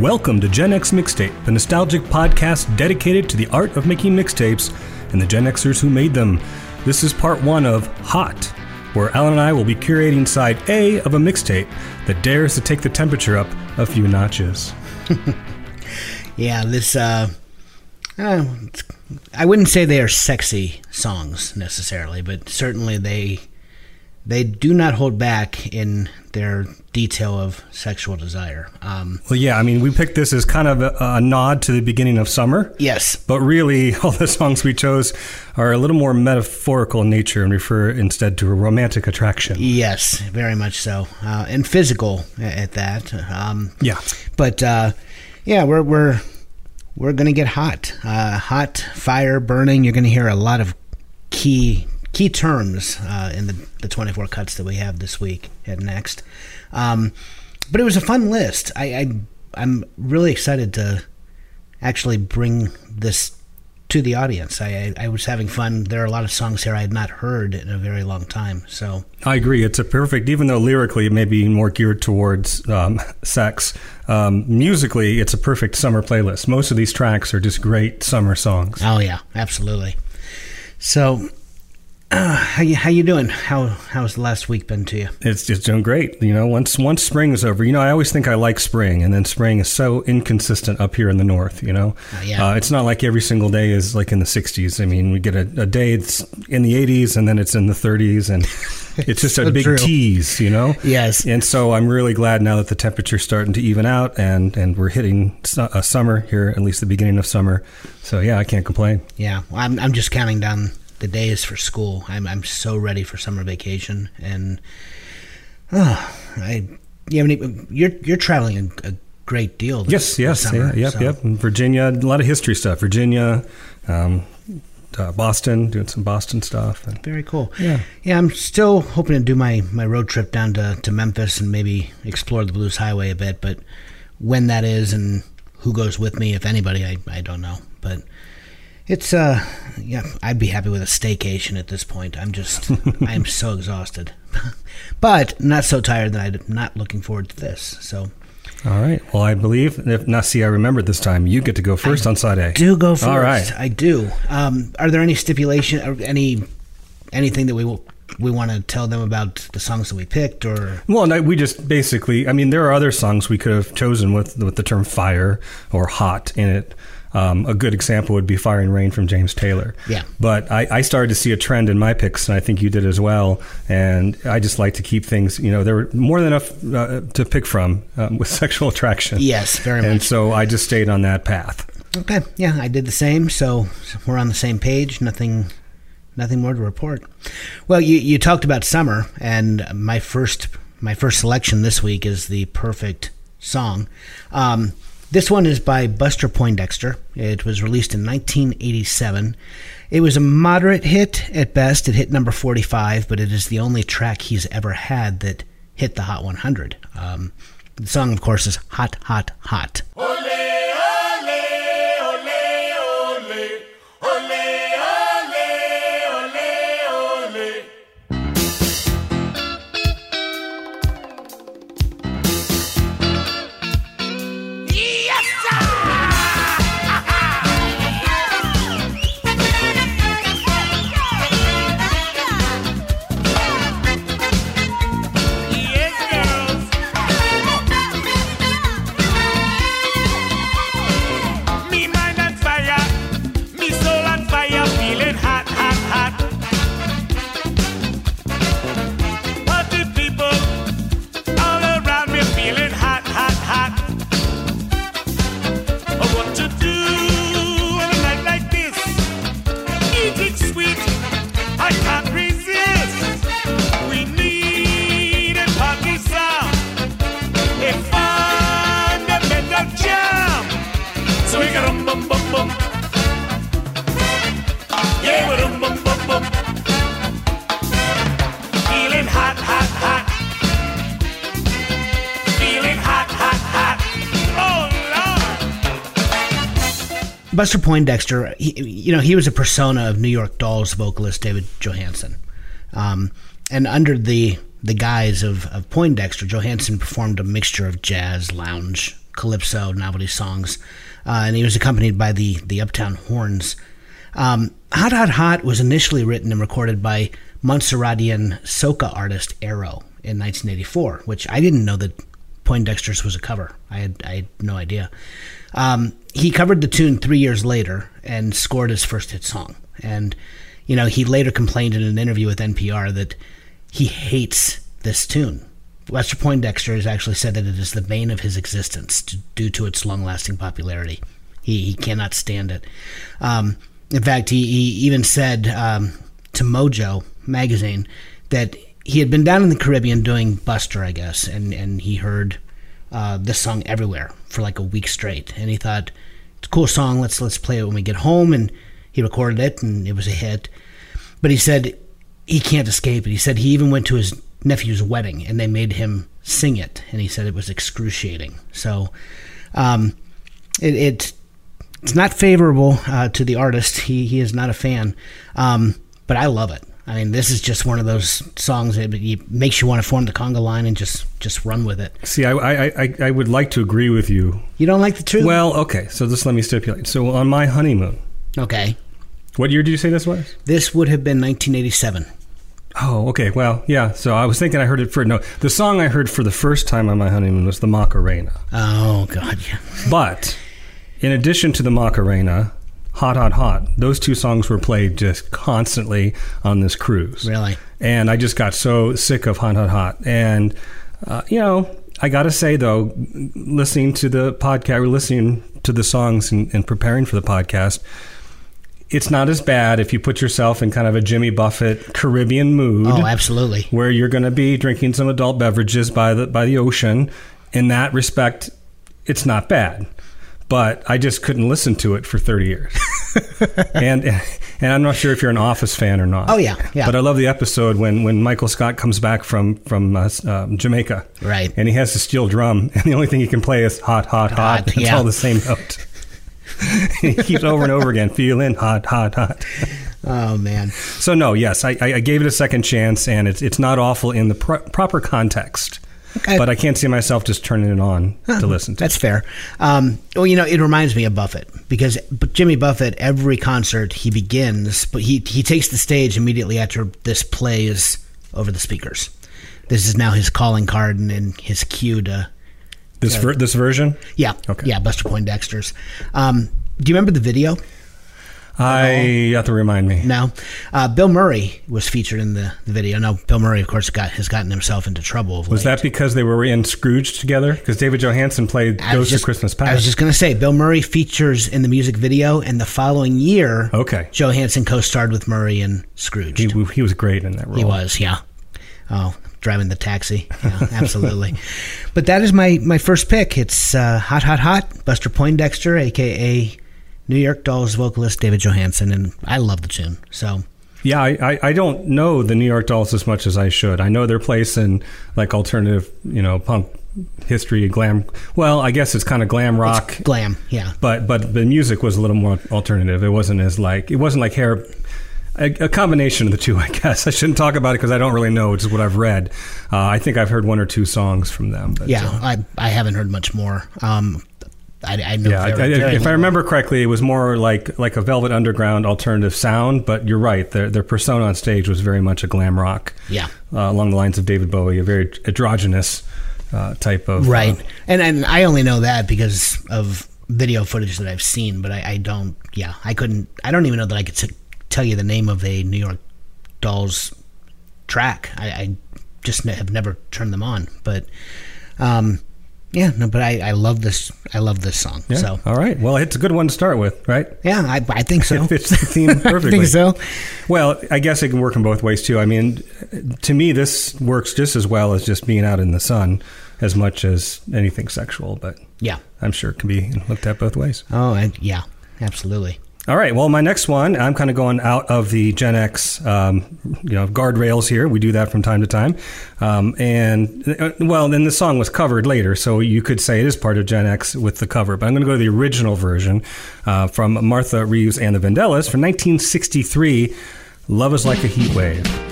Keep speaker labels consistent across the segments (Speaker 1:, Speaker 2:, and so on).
Speaker 1: welcome to Gen X Mixtape, a nostalgic podcast dedicated to the art of making mixtapes and the Gen Xers who made them. This is part one of Hot, where Alan and I will be curating side A of a mixtape that dares to take the temperature up a few notches.
Speaker 2: Yeah, this. Uh, uh, I wouldn't say they are sexy songs necessarily, but certainly they they do not hold back in their detail of sexual desire. Um,
Speaker 1: Well, yeah, I mean, we picked this as kind of a, a nod to the beginning of summer.
Speaker 2: yes,
Speaker 1: But really, all the songs we chose are a little more metaphorical in nature and refer instead to a romantic attraction.
Speaker 2: yes, very much so, uh, and physical at that. Um,
Speaker 1: Yeah.
Speaker 2: but uh, yeah, we're we're we're gonna get hot, uh, hot fire burning. You're gonna hear a lot of key key terms uh, in the, the 24 cuts that we have this week and next. Um, but it was a fun list. I, I I'm really excited to actually bring this to the audience. I, I I was having fun. There are a lot of songs here I had not heard in a very long time. So
Speaker 1: I agree. It's a perfect, even though lyrically it may be more geared towards um, sex, um, musically, it's a perfect summer playlist. Most of these tracks are just great summer songs.
Speaker 2: Oh yeah, absolutely. So, uh, how you how you doing? How how's the last week been to you?
Speaker 1: It's just doing great. You know, once once spring is over, you know, I always think I like spring, and then spring is so inconsistent up here in the north. You know,
Speaker 2: Uh, yeah.
Speaker 1: uh, it's not like every single day is like in the 60s. I mean, we get a, a day it's in the 80s, and then it's in the 30s, and it's just a big
Speaker 2: true.
Speaker 1: tease. You know.
Speaker 2: Yes.
Speaker 1: And so I'm really glad now that the temperature's starting to even out, and and we're hitting su- a summer here, at least the beginning of summer. So yeah, I can't complain.
Speaker 2: Yeah, I'm I'm just counting down the days for school. I'm I'm so ready for summer vacation, and oh, I you have any, you're you're traveling a, a great deal. This,
Speaker 1: Yes, yes,
Speaker 2: this summer,
Speaker 1: yeah, yep,
Speaker 2: so-
Speaker 1: yep. In Virginia, a lot of history stuff. Virginia, um, uh, Boston, doing some Boston stuff. And
Speaker 2: Very cool.
Speaker 1: Yeah.
Speaker 2: yeah. I'm still hoping to do my, my road trip down to, to Memphis and maybe explore the Blues Highway a bit. But when that is and who goes with me, if anybody, I, I don't know. But it's uh yeah, I'd be happy with a staycation at this point. I'm just I am so exhausted, but not so tired that I'm not looking forward to this. So
Speaker 1: all right. Well, I believe if not, see, I remember this time. You get to go first on side A.
Speaker 2: do go first.
Speaker 1: All right.
Speaker 2: I do. Um, are there any stipulation or any anything that we will we want to tell them about the songs that we picked or
Speaker 1: Well, no, we just basically. I mean, there are other songs we could have chosen with with the term "fire" or "hot" in it. Um, a good example would be "Fire and Rain" from James Taylor.
Speaker 2: Yeah.
Speaker 1: But I, I started to see a trend in my picks, and I think you did as well. And I just like to keep things. You know, there were more than enough uh, to pick from um, with sexual attraction.
Speaker 2: Yes, very
Speaker 1: And
Speaker 2: much.
Speaker 1: And so I just stayed on that path.
Speaker 2: Okay, yeah, I did the same. So we're on the same page. Nothing, nothing more to report. Well, you you talked about summer, and my first my first selection this week is the perfect song. Um, this one is by Buster Poindexter. It was released in 1987. It was a moderate hit at best. It hit number 45, but it is the only track he's ever had that hit the Hot 100. Um, the song, of course, is Hot, Hot, Hot.
Speaker 3: Me
Speaker 2: Buster Poindexter, he, you know, he was a persona of New York Dolls vocalist David Johansen. Um, and under the the guise of, of Poindexter, Johansen performed a mixture of jazz, lounge, calypso novelty songs, uh, and he was accompanied by the the Uptown Horns. Um, Hot Hot Hot was initially written and recorded by Montserratian soca artist Arrow in 1984, which I didn't know that Poindexter's was a cover. I had I had no idea. Um, he covered the tune three years later and scored his first hit song. And you know, he later complained in an interview with NPR that he hates this tune. Lester Poindexter has actually said that it is the bane of his existence due to its long-lasting popularity. He, he cannot stand it. Um, in fact, he, he even said um, to Mojo magazine that he had been down in the Caribbean doing Buster, I guess, and, and he heard uh, this song everywhere for like a week straight, and he thought it's a cool song. Let's let's play it when we get home, and he recorded it, and it was a hit. But he said he can't escape it. He said he even went to his nephew's wedding, and they made him sing it, and he said it was excruciating. So, um, it, it it's not favorable uh, to the artist. He he is not a fan, um, but I love it. I mean, this is just one of those songs that makes you want to form the conga line and just just run with it.
Speaker 1: See, I, I, I, I would like to agree with you.
Speaker 2: You don't like the truth?
Speaker 1: Well, okay, so just let me stipulate. So on my honeymoon,
Speaker 2: okay.
Speaker 1: what year did you say this was?
Speaker 2: This would have been 1987.
Speaker 1: Oh, okay. Well, yeah. So I was thinking I heard it for no. The song I heard for the first time on my honeymoon was the Macarena.
Speaker 2: Oh God, yeah.
Speaker 1: But in addition to the Macarena, Hot Hot Hot, those two songs were played just constantly on this cruise.
Speaker 2: Really?
Speaker 1: And I just got so sick of Hot Hot Hot. And, uh, you know, I got to say, though, listening to the podcast, or listening to the songs and, and preparing for the podcast, it's not as bad if you put yourself in kind of a Jimmy Buffett Caribbean mood
Speaker 2: Oh, absolutely.
Speaker 1: where you're going to be drinking some adult beverages by the by the ocean. In that respect, it's not bad. But I just couldn't listen to it for 30 years. and and I'm not sure if you're an Office fan or not.
Speaker 2: Oh, yeah, yeah.
Speaker 1: But I love the episode when when Michael Scott comes back from from uh, um, Jamaica.
Speaker 2: Right.
Speaker 1: And he has the steel drum, and the only thing he can play is hot, hot, hot.
Speaker 2: Hot,
Speaker 1: It's
Speaker 2: yeah.
Speaker 1: all the same note. he keeps over and over again, feeling hot, hot, hot.
Speaker 2: Oh man.
Speaker 1: So no, yes, I, I I gave it a second chance, and it's it's not awful in the pro- proper context.
Speaker 2: Okay.
Speaker 1: But I can't see myself just turning it on to listen to.
Speaker 2: That's fair. Um, well, you know, it reminds me of Buffett because Jimmy Buffett, every concert he begins, but he he takes the stage immediately after this plays over the speakers. This is now his calling card and, and his cue to
Speaker 1: this ver- this version.
Speaker 2: yeah
Speaker 1: Okay.
Speaker 2: yeah Buster Poindexter's. Um, do you remember the video?
Speaker 1: I you have to remind me.
Speaker 2: No, uh, Bill Murray was featured in the, the video. No, Bill Murray, of course, got has gotten himself into trouble. Of
Speaker 1: Was
Speaker 2: late.
Speaker 1: that because they were in Scrooge together? Because David Johansen played
Speaker 2: I
Speaker 1: Ghost
Speaker 2: just-
Speaker 1: of Christmas Past.
Speaker 2: I was just going to say, Bill Murray features in the music video, and the following year,
Speaker 1: Okay.
Speaker 2: Johansen co-starred with Murray in Scrooge.
Speaker 1: he,
Speaker 2: He,
Speaker 1: he was great in that role.
Speaker 2: He was, yeah. Oh, driving the taxi, yeah, absolutely. but that is my my first pick. It's uh, hot, hot, hot. Buster Poindexter, aka New York Dolls vocalist David Johansen, and I love the tune. So
Speaker 1: Yeah, I, I, I don't know the New York Dolls as much as I should. I know their place in like alternative, you know, punk history, glam. Well, I guess it's kind of glam rock,
Speaker 2: glam, yeah.
Speaker 1: but but the music was a little more alternative. It wasn't as like it wasn't like hair. A, a combination of the two, I guess. I shouldn't talk about it because I don't really know. It's what I've read. Uh, I think I've heard one or two songs from them. But,
Speaker 2: Yeah,
Speaker 1: uh,
Speaker 2: I I haven't heard much more. Um, I, I know.
Speaker 1: yeah. I-
Speaker 2: very,
Speaker 1: I-
Speaker 2: very
Speaker 1: if I remember correctly, it was more like like a Velvet Underground alternative sound. But you're right. Their their persona on stage was very much a glam rock.
Speaker 2: Yeah.
Speaker 1: uh, along the lines of David Bowie, a very androgynous uh, type of
Speaker 2: right
Speaker 1: uh,
Speaker 2: and and i only know that because of video footage that i've seen but i, I don't yeah i couldn't i don't even know that i could t- tell you the name of a new york dolls track i, I just have never turned them on but um yeah no but i i love this i love this song
Speaker 1: yeah.
Speaker 2: so
Speaker 1: All right. Well, it's a good one to start with, right?
Speaker 2: yeah i, I think so
Speaker 1: It fits the theme perfectly.
Speaker 2: i think so
Speaker 1: Well, I guess it can work in both ways too. I mean, to me, this works just as well as just being out in the sun, as much as anything sexual. But
Speaker 2: yeah
Speaker 1: I'm sure it can be looked at both ways.
Speaker 2: oh I, yeah absolutely
Speaker 1: All right. Well, my next one, I'm kind of going out of the Gen X, um, you know, guardrails here. We do that from time to time. Um, and uh, well, then the song was covered later, so you could say it is part of Gen X with the cover. But I'm going to go to the original version uh, from Martha Reeves and the Vandellas from 1963. Love is like a heat wave.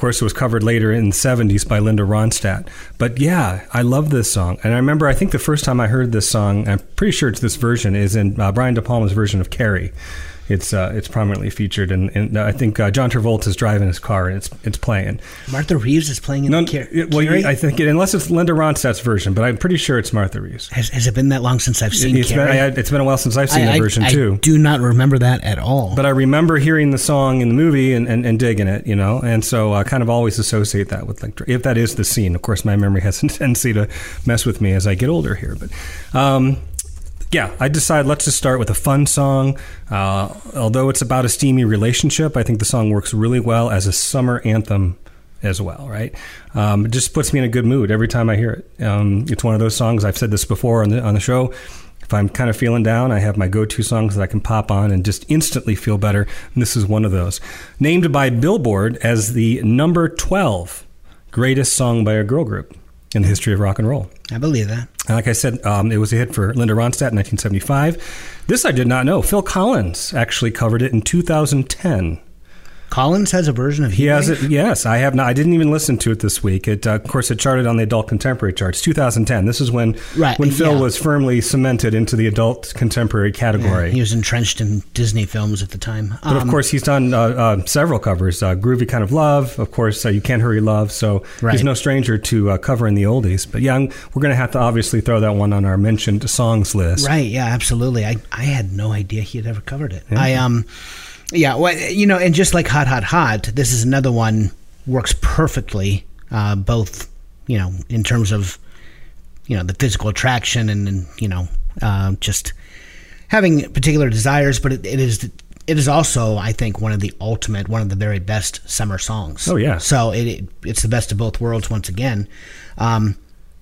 Speaker 1: Course, it was covered later in the 70s by Linda Ronstadt. But yeah, I love this song. And I remember, I think the first time I heard this song, I'm pretty sure it's this version, is in uh, Brian De Palma's version of Carrie. It's uh, it's prominently featured, and, and I think uh, John Travolta's driving his car, and it's it's playing.
Speaker 2: Martha Reeves is playing in
Speaker 1: No,
Speaker 2: the Car-
Speaker 1: it- well,
Speaker 2: Carrie?
Speaker 1: I think it, unless it's Linda Ronstadt's version, but I'm pretty sure it's Martha Reeves.
Speaker 2: has, has it been that long since I've seen
Speaker 1: It's been, I, it's been a while since I've seen
Speaker 2: I,
Speaker 1: the version
Speaker 2: I
Speaker 1: too.
Speaker 2: do not remember that at all.
Speaker 1: But I remember hearing the song in the movie and, and, and digging it, you know, and so I kind of always associate that with like if that is the scene. Of course, my memory has a tendency to mess with me as I get older here, but. Um, yeah, I decided let's just start with a fun song. Uh, although it's about a steamy relationship, I think the song works really well as a summer anthem as well, right? Um, it just puts me in a good mood every time I hear it. Um, it's one of those songs, I've said this before on the, on the show. If I'm kind of feeling down, I have my go to songs that I can pop on and just instantly feel better. And this is one of those. Named by Billboard as the number 12 greatest song by a girl group in the history of rock and roll.
Speaker 2: I believe that.
Speaker 1: Like I said, um, it was a hit for Linda Ronstadt in 1975. This I did not know. Phil Collins actually covered it in 2010.
Speaker 2: Collins has a version of
Speaker 1: He has
Speaker 2: Wave?
Speaker 1: it. Yes, I have not. I didn't even listen to it this week. It, uh, of course, it charted on the adult contemporary charts. 2010. This is when
Speaker 2: Right,
Speaker 1: when Phil
Speaker 2: yeah.
Speaker 1: was firmly cemented into the adult contemporary category.
Speaker 2: He was entrenched in Disney films at the time.
Speaker 1: But of
Speaker 2: Um,
Speaker 1: course, he's done uh, uh, several covers. Uh, Groovy Kind of Love, of course, uh, You Can't Hurry Love. So
Speaker 2: Right.
Speaker 1: he's no stranger to uh, covering the oldies. But yeah, I'm, we're going to have to obviously throw that one on our mentioned songs list.
Speaker 2: Right. Yeah. Absolutely. I, I had no idea he had ever covered it. I um, yeah. Well, you know, and just like Hot Hot Hot, this is another one works perfectly. Uh, both, you know, in terms of, you know, the physical attraction and, and you know, uh, just having particular desires, but it, it is. It is also, I think, one of the ultimate, one of the very best summer songs.
Speaker 1: Oh, yeah.
Speaker 2: So it, it it's the best of both worlds once again. Um,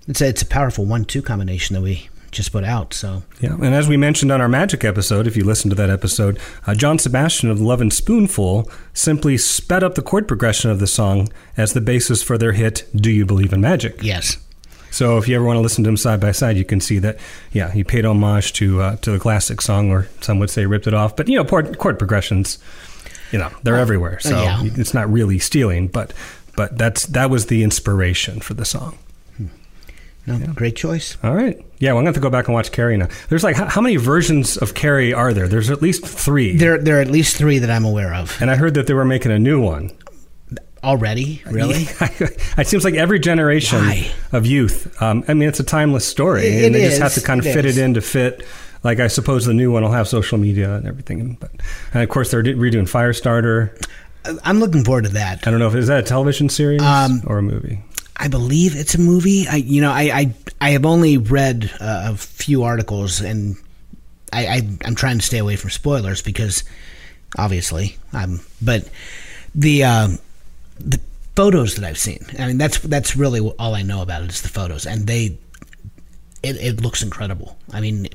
Speaker 2: it's a, it's a powerful one-two combination that we just put out. So
Speaker 1: Yeah, and as we mentioned on our Magic episode, if you listen to that episode, uh, John Sebastian of Lovin' Spoonful simply sped up the chord progression of the song as the basis for their hit "Do You Believe in Magic."
Speaker 2: yes,
Speaker 1: So if you ever want to listen to them side by side, you can see that, yeah, he paid homage to uh, to the classic song, or some would say ripped it off. But you know, chord, chord progressions, you know, they're everywhere, so
Speaker 2: yeah.
Speaker 1: it's not really stealing, but but that's that was the inspiration for the song.
Speaker 2: No, great choice.
Speaker 1: All right. Yeah, well, I'm going to have to go back and watch Carrie now. There's like, how, how many versions of Carrie are there? There's at least three.
Speaker 2: There there are at least three that I'm aware of
Speaker 1: and I heard that they were making a new one.
Speaker 2: already. Really,
Speaker 1: it seems like every generation
Speaker 2: Why?
Speaker 1: of youth. Um, I mean, it's a timeless story,
Speaker 2: It-
Speaker 1: and
Speaker 2: it
Speaker 1: they just have to kind of
Speaker 2: It
Speaker 1: fit
Speaker 2: is.
Speaker 1: it in to fit. Like I suppose the new one will have social media and everything, but and of course they're redoing Firestarter.
Speaker 2: I'm looking forward to that.
Speaker 1: I don't know if is that a television series
Speaker 2: Um,
Speaker 1: or a movie.
Speaker 2: I believe it's a movie. I you know I I, I have only read uh, a few articles and I, I I'm trying to stay away from spoilers because obviously I'm but the uh, the photos that I've seen. I mean that's that's really all I know about it is the photos and they it, it looks incredible. I mean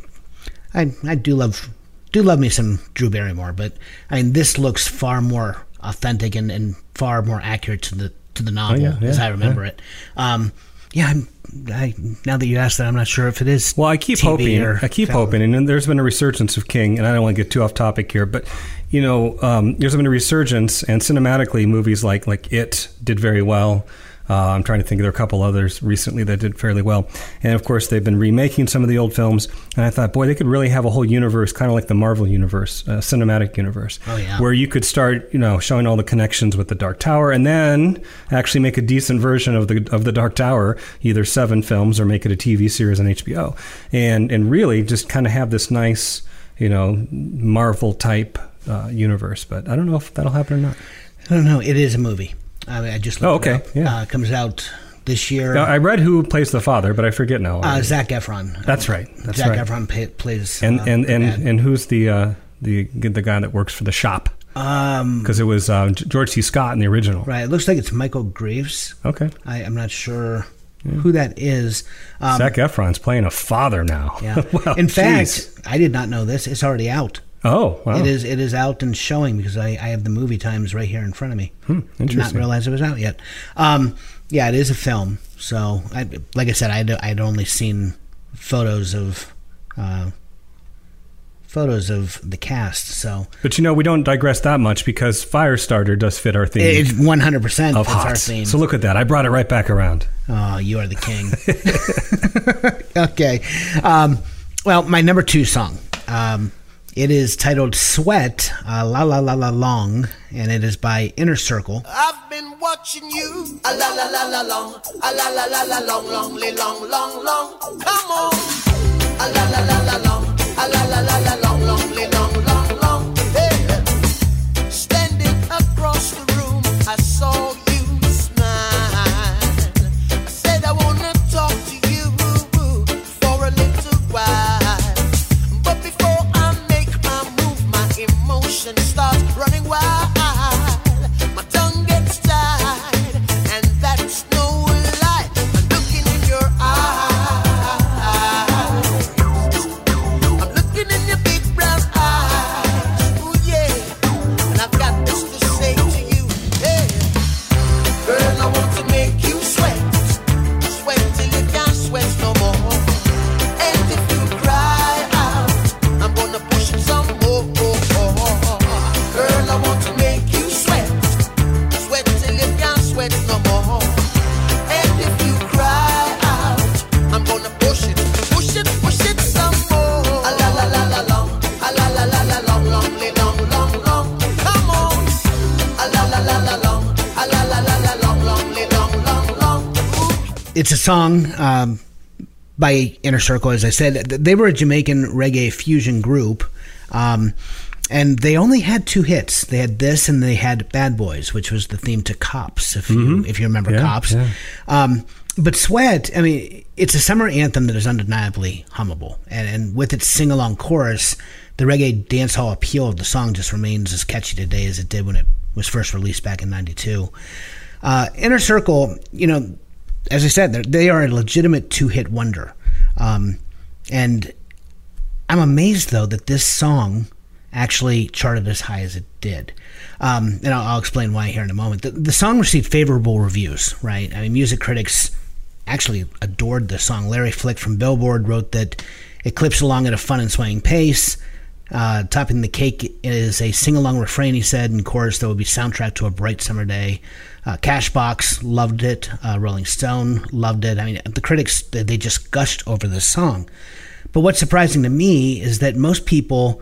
Speaker 2: I I do love do love me some Drew Barrymore, but I mean this looks far more authentic and, and far more accurate to the to the novel
Speaker 1: Oh, yeah,
Speaker 2: as I remember it. Um, yeah, I'm, I now that you asked that, I'm not sure if it is.
Speaker 1: Well, I keep
Speaker 2: TV
Speaker 1: hoping. I keep
Speaker 2: film.
Speaker 1: hoping, and there's been a resurgence of King, and I don't want to get too off topic here, but you know, um, there's been a resurgence, and cinematically, movies like like It did very well. Uh, I'm trying to think. There are a couple others recently that did fairly well, and of course, they've been remaking some of the old films. And I thought, boy, they could really have a whole universe, kind of like the Marvel universe, uh, cinematic universe,
Speaker 2: Oh, yeah.
Speaker 1: where you could start, you know, showing all the connections with the Dark Tower, and then actually make a decent version of the of the Dark Tower, either seven films or make it a TV series on HBO, and and really just kind of have this nice, you know, Marvel type uh, universe. But I don't know if that'll happen or not.
Speaker 2: I don't know. It is a movie. I, mean, I just looked
Speaker 1: Oh,
Speaker 2: it
Speaker 1: okay,
Speaker 2: up.
Speaker 1: yeah.
Speaker 2: Uh, comes out this year.
Speaker 1: Now, I read who plays the father, but I forget now.
Speaker 2: uh, Zac Efron.
Speaker 1: That's right. That's
Speaker 2: Zac
Speaker 1: right.
Speaker 2: Efron pay, plays.
Speaker 1: And
Speaker 2: uh,
Speaker 1: and and and who's the uh, the the guy that works for the shop?
Speaker 2: um,
Speaker 1: Because it was uh, George C. Scott in the original.
Speaker 2: right. It looks like it's Michael Greyeyes.
Speaker 1: Okay.
Speaker 2: I, I'm not sure who that is. Um,
Speaker 1: Zac Efron's playing a father now.
Speaker 2: yeah.
Speaker 1: well,
Speaker 2: In fact,
Speaker 1: geez.
Speaker 2: I did not know this. It's already out.
Speaker 1: Oh wow,
Speaker 2: It is. It is out and showing because I, I have the movie times right here in front of me. Did not
Speaker 1: Hmm,
Speaker 2: realize it was out yet. Um, yeah, it is a film. So, I, like I said, I'd, I'd only seen photos of uh, photos of the cast. So
Speaker 1: But you know, we don't digress that much because Firestarter does fit our theme
Speaker 2: it's 100%
Speaker 1: of
Speaker 2: that's our theme.
Speaker 1: So look at that. I brought it right back around.
Speaker 2: Oh, you are the king. okay. Um, well, my number two song. Um, it is titled Sweat, uh, La La La La Long, and it is by Inner Circle.
Speaker 4: I've been watching you. A la la la la long. A la la la la long, long, long, long, long. Come on. A la la la la long. A la la la la long,
Speaker 2: It's a song um, by Inner Circle, as I said. They were a Jamaican reggae fusion group. Um, and they only had two hits. They had this, and they had "Bad Boys," which was the theme to "Cops." If you if you remember
Speaker 1: Yeah,
Speaker 2: "Cops,"
Speaker 1: yeah.
Speaker 2: Um, but "Sweat," I mean, it's a summer anthem that is undeniably hummable, and, and with its sing along chorus, the reggae dancehall appeal of the song just remains as catchy today as it did when it was first released back in '92. Uh, Inner Circle, you know, as I said, they're- a legitimate two hit wonder, um, and I'm amazed though that this song actually charted as high as it did. Um, and I'll, I'll explain why here in a moment. The, the song received favorable reviews, right? I mean, music critics actually adored the song. Larry Flick from Billboard wrote that it clips along at a fun and swaying pace. Uh, topping the cake is a sing-along refrain, he said, in chorus that would be soundtrack to a bright summer day. Uh, Cashbox loved it. Uh, Rolling Stone loved it. I mean, the critics they they just gushed over this song. But what's surprising to me is that most people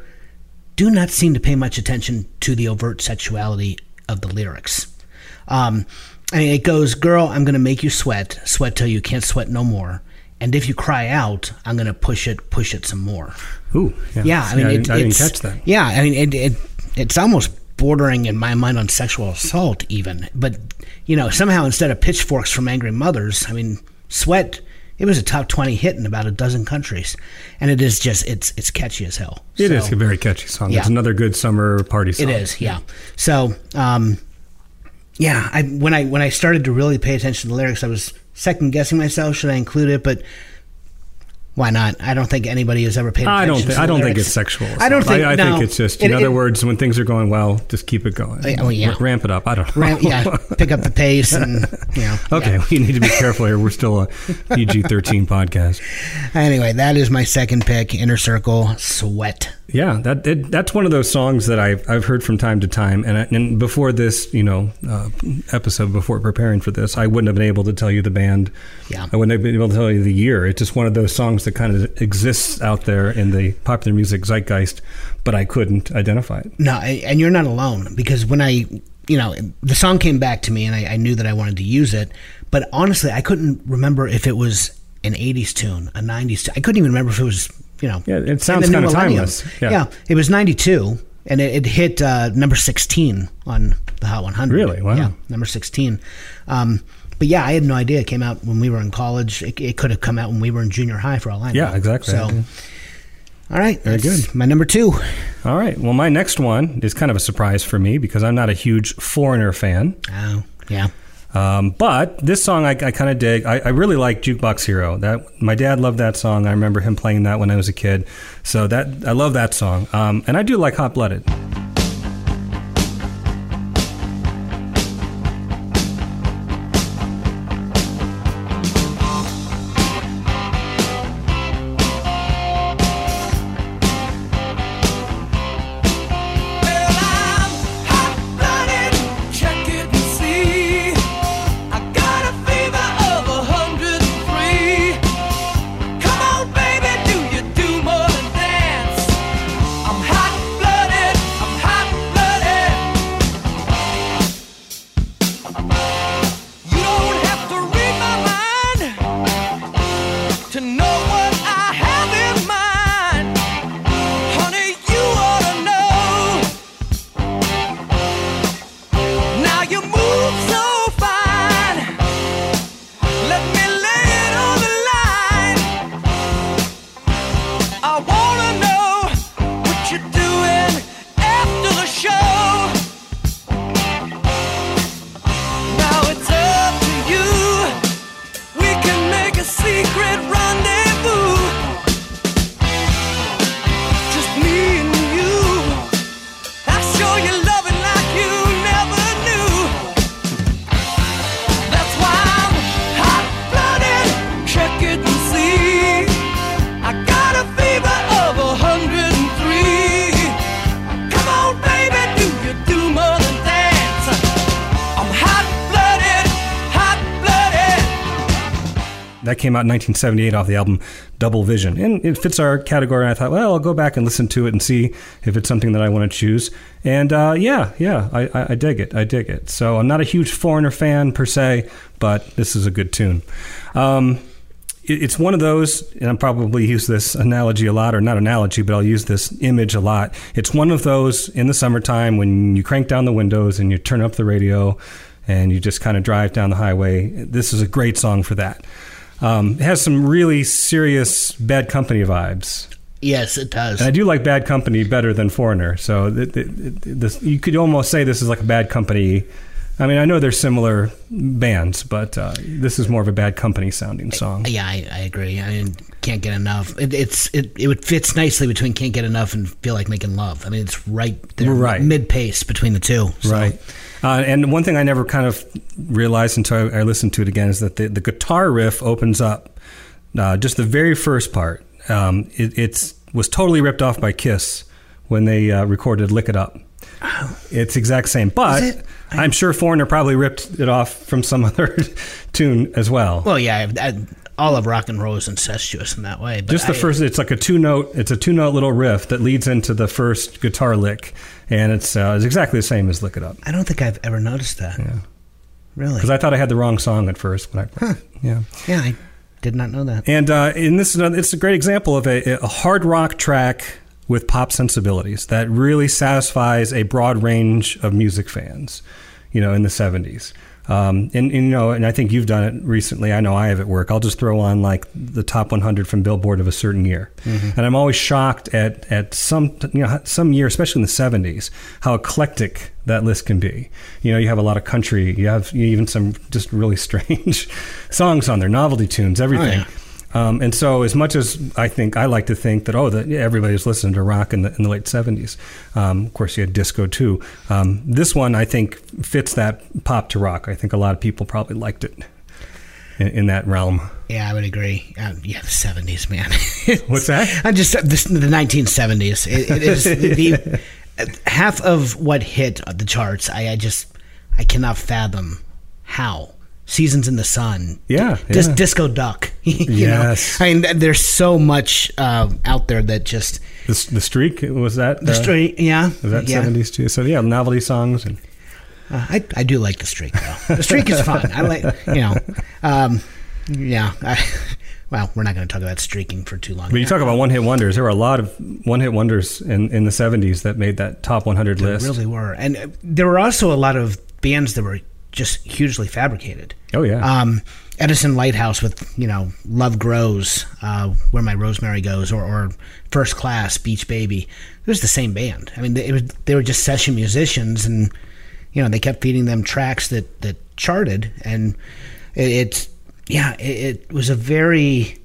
Speaker 2: do not seem to pay much attention to the overt sexuality of the lyrics. Um, I mean, it goes, "Girl, I'm going to make you sweat, sweat till you can't sweat no more, and if you cry out, I'm going to push it, push it some more."
Speaker 1: Ooh, yeah.
Speaker 2: Yeah, I mean, it,
Speaker 1: didn't, I didn't
Speaker 2: it's-
Speaker 1: catch that.
Speaker 2: Yeah, I mean, it, it it's almost bordering in my mind on sexual assault, even. But you know, somehow instead of pitchforks from angry mothers, I mean, sweat. It was a top twenty hit in about a dozen countries, and it is just it's it's catchy as hell.
Speaker 1: It
Speaker 2: So-
Speaker 1: is a very catchy song. It's
Speaker 2: Yeah.
Speaker 1: another good summer party song.
Speaker 2: It is, yeah. So, um, yeah, I when I when I started to really pay attention to the lyrics, I was second guessing myself. Should I include it? But why not? I don't think anybody has ever paid.
Speaker 1: I
Speaker 2: attention
Speaker 1: don't.
Speaker 2: to
Speaker 1: Think,
Speaker 2: the
Speaker 1: I don't think it's sexual.
Speaker 2: I don't think.
Speaker 1: I,
Speaker 2: no.
Speaker 1: think it's just. In
Speaker 2: It-
Speaker 1: other
Speaker 2: it-
Speaker 1: words, when things are going well, just keep it going.
Speaker 2: Oh, yeah.
Speaker 1: R- ramp it up. I don't know.
Speaker 2: Ram, yeah, pick up the pace and you know.
Speaker 1: Okay,
Speaker 2: yeah.
Speaker 1: we need to be careful here. We're still a PG thirteen podcast.
Speaker 2: Anyway, that is my second pick. Inner Circle, Sweat.
Speaker 1: Yeah, that it, that's one of those songs that I've I've heard from time to time, and I, and before this, you know, uh, episode before preparing for this, I wouldn't have been able to tell you the band.
Speaker 2: Yeah.
Speaker 1: I wouldn't have been able to tell you the year. It's just one of those songs that kind of exists out there in the popular music zeitgeist, but I couldn't identify it.
Speaker 2: No, and you're not alone because when I, you know, the song came back to me and I, I knew that I wanted to use it, but honestly, I couldn't remember if it was an 80s tune, a 90s tune. I couldn't even remember if it was, you know.
Speaker 1: Yeah, it sounds
Speaker 2: the
Speaker 1: kinda
Speaker 2: millennium.
Speaker 1: timeless. Yeah.
Speaker 2: Yeah. it was 92 and it, it hit uh, number 16 on the Hot 100.
Speaker 1: Really? Wow.
Speaker 2: Yeah, number 16. Um, but yeah, I had no idea it came out when we were in college. It, it could have come out when we were in junior high for all I know.
Speaker 1: Yeah, exactly.
Speaker 2: So, all right.
Speaker 1: Very good.
Speaker 2: My number two.
Speaker 1: All right. Well, my next one is kind of a surprise for me because I'm not a huge Foreigner fan.
Speaker 2: Oh, yeah.
Speaker 1: Um, but this song I, I kind of dig. I, I really like Jukebox Hero. That my dad loved that song. I remember him playing that when I was a kid. So that I love that song. Um, and I do like Hot Blooded. Came out in 1978 off the album Double Vision, and it fits our category. And I thought, well, I'll go back and listen to it and see if it's something that I want to choose. And uh, yeah, yeah, I, I, I dig it. I dig it. So I'm not a huge Foreigner fan per se, but this is a good tune. Um, it- it's one of those, and I'll probably use this analogy a lot, or not analogy, but I'll use this image a lot. It's one of those in the summertime when you crank down the windows and you turn up the radio and you just kind of drive down the highway. This is a great song for that. Um, it has some really serious bad company vibes.
Speaker 2: Yes, it does.
Speaker 1: And I do like Bad Company better than Foreigner. So th- th- th- this, you could almost say this is like a Bad Company. I mean, I know they're similar bands, but uh, this is more of a Bad Company sounding song.
Speaker 2: Yeah, I, I agree. I mean, can't get enough. It, it's it, it fits nicely between can't get enough and feel like making love. I mean, it's right there,
Speaker 1: Right.
Speaker 2: mid pace between the two. So,
Speaker 1: Right. Uh, and one thing I never kind of realized until I, listened to it again is that the, the guitar riff opens up uh, just the very first part. Um, it it's, was totally ripped off by Kiss when they uh, recorded "Lick It Up." It's exact same, but I'm sure Foreigner probably ripped it off from some other tune as well.
Speaker 2: Well, yeah, I, I, all of rock and roll is incestuous in that way. But
Speaker 1: just the
Speaker 2: I-
Speaker 1: first, it's like a two note. It's a two note little riff that leads into the first guitar lick, and it's, uh, it's exactly the same as "Lick It Up."
Speaker 2: I don't think I've ever noticed that.
Speaker 1: Yeah.
Speaker 2: Really?
Speaker 1: Because I thought I had the wrong song at first when I, yeah.
Speaker 2: yeah, I did not know that.
Speaker 1: And uh, and this is another, it's a great example of a, a hard rock track with pop sensibilities that really satisfies a broad range of music fans, you know, in the '70s. Um, and, and you know, and I think you've done it recently. I know I have at work. I'll just throw on like the top 100 from Billboard of a certain year, and I'm always shocked at at some you know some year, especially in the 70s, how eclectic that list can be. You know, you have a lot of country, you have even some just really strange songs on there, novelty tunes, everything.
Speaker 2: yeah.
Speaker 1: Um, and so, as much as I think I like to think that oh, that yeah, everybody's listening to rock in the, in the late seventies. Um, of course, you had disco too. Um, this one I think fits that pop to rock. I think a lot of people probably liked it in, in that realm.
Speaker 2: Yeah, I would agree. Uh, yeah, the seventies, man.
Speaker 1: What's that?
Speaker 2: I just this, the nineteen seventies. It, it is the half of what hit the charts. I, I just I cannot fathom how. Seasons in the Sun.
Speaker 1: Yeah, yeah.
Speaker 2: Disco Duck. you
Speaker 1: Yes.
Speaker 2: Know? I mean, there's so much uh, out there that just
Speaker 1: The, the streak was that
Speaker 2: the
Speaker 1: uh,
Speaker 2: street. Yeah,
Speaker 1: Was that
Speaker 2: yeah.
Speaker 1: seventies too? So yeah, novelty songs and
Speaker 2: Uh, I I do like the streak though. The streak is fun. I like you know, um, yeah. I, well, we're not going to talk about streaking for too long.
Speaker 1: But you talk about one hit wonders. There were a lot of one hit wonders in, in the 70s that made that top 100
Speaker 2: There
Speaker 1: list.
Speaker 2: really were, and uh, there were also a lot of bands that were just hugely fabricated.
Speaker 1: Oh, yeah.
Speaker 2: Um, Edison Lighthouse with you know Love Grows, uh, Where My Rosemary Goes, or, or First Class, Beach Baby. It was the same band. I mean, they, it was, they were just session musicians, and you know they kept feeding them tracks that that charted, and it, it's yeah, it, it was a very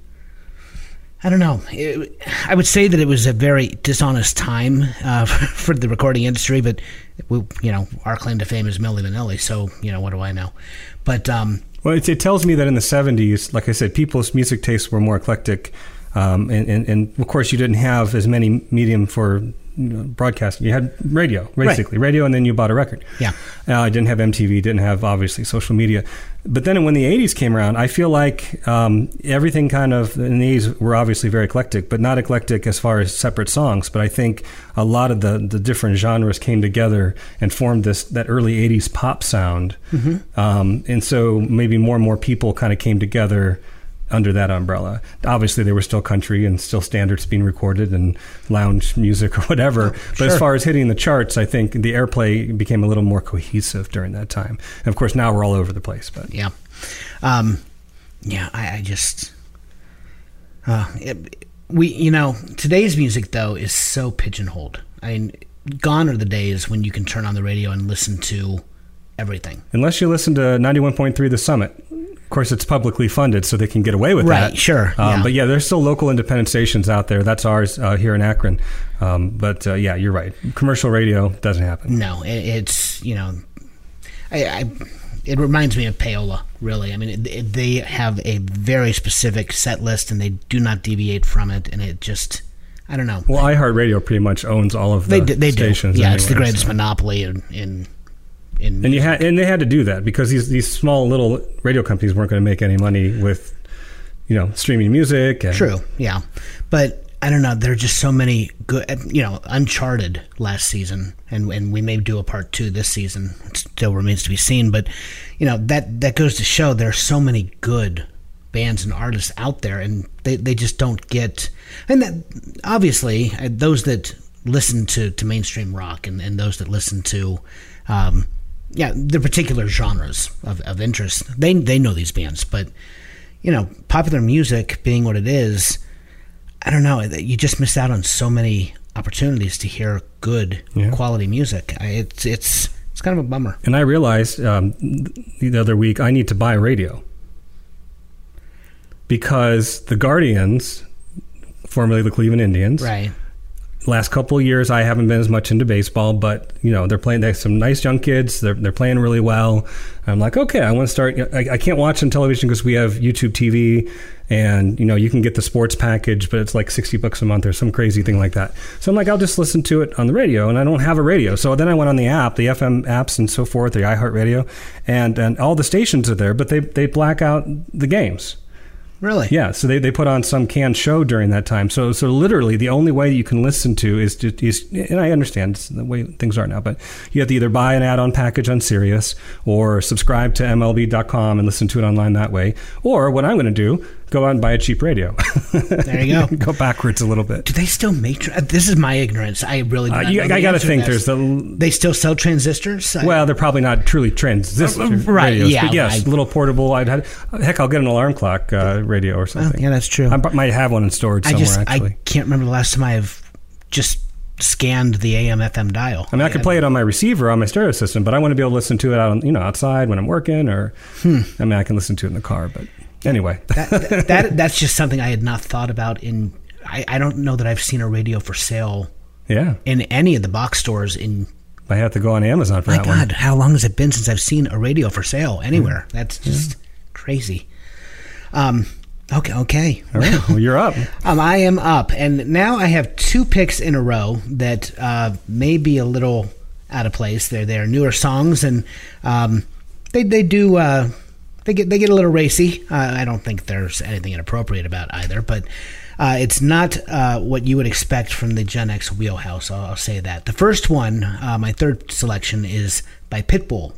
Speaker 2: I don't know. It, I would say that it was a very dishonest time uh, for the recording industry, but we, you know, our claim to fame is Milli Vanilli, so you know, what do I know? But um,
Speaker 1: Well, it, it tells me that in the 70s, like I said, people's music tastes were more eclectic. Um, and, and, and of course, you didn't have as many medium for broadcasting. You had radio, basically, radio, and then you bought a record.
Speaker 2: Yeah.
Speaker 1: Uh, I didn't have MTV, didn't have obviously social media. But then when the 80s came around, I feel like um, everything kind of in the 80s were obviously very eclectic, but not eclectic as far as separate songs. But I think a lot of the, the different genres came together and formed this that early 80s pop sound. Um, and so maybe more and more people kind of came together under that umbrella. Obviously, there were still country and still standards being recorded and lounge music or whatever. but as far as hitting the charts, I think the airplay became a little more cohesive during that time. And of course, now we're all over the place. But
Speaker 2: yeah, um, yeah, I, I just uh, it, we you know today's music though is so pigeonholed. I mean, gone are the days when you can turn on the radio and listen to everything.
Speaker 1: unless you listen to 91.3 The Summit, of course, it's publicly funded, so they can get away with
Speaker 2: Right,
Speaker 1: that.
Speaker 2: sure,
Speaker 1: Um,
Speaker 2: yeah.
Speaker 1: But yeah, there's still local independent stations out there. That's ours uh, here in Akron. Um, but uh, yeah, you're right. Commercial radio doesn't happen.
Speaker 2: No, it, it's you know, I, I it reminds me of payola. Really, I mean, it, it, they have a very specific set list, and they do not deviate from it, and it just, I don't know.
Speaker 1: Well, iHeartRadio pretty much owns all of the
Speaker 2: they do, they do.
Speaker 1: stations.
Speaker 2: Yeah, it's the greatest
Speaker 1: so.
Speaker 2: monopoly in in. In
Speaker 1: And you had, and they had to do that because these these small little radio companies weren't going to make any money with you know, streaming music. And,
Speaker 2: True, yeah, but I don't know. There are just so many good. You know, Uncharted last season, and and we may do a part two this season. It still remains to be seen, but you know that that goes to show there are so many good bands and artists out there, and they they just don't get. And that obviously uh, those that listen to to mainstream rock and and those that listen to. Um, yeah, the particular genres of, of interest. They they know these bands, but you know, popular music being what it is, I don't know. You just miss out on so many opportunities to hear good
Speaker 1: Yeah.
Speaker 2: quality music. It's it's it's kind of a bummer.
Speaker 1: And I realized um, the other week I need to buy a radio because the Guardians, formerly the Cleveland Indians,
Speaker 2: Right.
Speaker 1: Last couple of years I haven't been as much into baseball, but you know they're playing. They have some nice young kids. They're they're playing really well. I'm like, okay, I want to start. I, I can't watch on television because we have YouTube TV, and you know you can get the sports package, but it's like sixty bucks a month or some crazy thing like that. So I'm like, I'll just listen to it on the radio, and I don't have a radio. So then I went on the app, the FM apps, and so forth, the iHeartRadio, and and all the stations are there, but they they black out the games.
Speaker 2: Really?
Speaker 1: Yeah, so they, they put on some canned show during that time. So so literally the only way that you can listen to is to is and I understand the way things are now, but you have to either buy an add-on package on Sirius or subscribe to MLB.com and listen to it online that way. Or what I'm going to do, go out and buy a cheap radio.
Speaker 2: There you go.
Speaker 1: go backwards a little bit.
Speaker 2: Do they still make? Tra- this is my ignorance. I really.
Speaker 1: Uh, you,
Speaker 2: know
Speaker 1: I got to think
Speaker 2: this.
Speaker 1: there's the
Speaker 2: They still sell transistors. I-
Speaker 1: well, they're probably not truly transistor
Speaker 2: Uh, right,
Speaker 1: radios,
Speaker 2: yeah,
Speaker 1: but yes,
Speaker 2: right.
Speaker 1: little portable. I'd had, heck, I'll get an alarm clock uh, radio or
Speaker 2: Oh,
Speaker 1: something.
Speaker 2: yeah, that's true.
Speaker 1: I might have one in storage
Speaker 2: I
Speaker 1: somewhere
Speaker 2: just
Speaker 1: actually.
Speaker 2: I can't remember the last time I've just scanned the AM FM dial.
Speaker 1: I mean, I could play it on my receiver on my stereo system, but I want to be able to listen to it out, on, you know, outside when I'm working, or
Speaker 2: Hmm.
Speaker 1: I mean, I can listen to it in the car. But anyway,
Speaker 2: that, that, that that's just something I had not thought about. In I, I don't know that I've seen a radio for sale
Speaker 1: yeah,
Speaker 2: in any of the box stores. In
Speaker 1: I have to go on Amazon for
Speaker 2: my
Speaker 1: that
Speaker 2: God,
Speaker 1: one.
Speaker 2: how long has it been since I've seen a radio for sale anywhere? That's just crazy. Um. Okay. Okay.
Speaker 1: All right, well, you're up.
Speaker 2: Um, I am up, and now I have two picks in a row that uh, may be a little out of place. They're they're newer songs, and um, they they do uh, they get they get a little racy. Uh, I don't think there's anything inappropriate about either, but uh, it's not uh, what you would expect from the Gen X wheelhouse. I'll, I'll say that. The first one, uh, my third selection, is by Pitbull,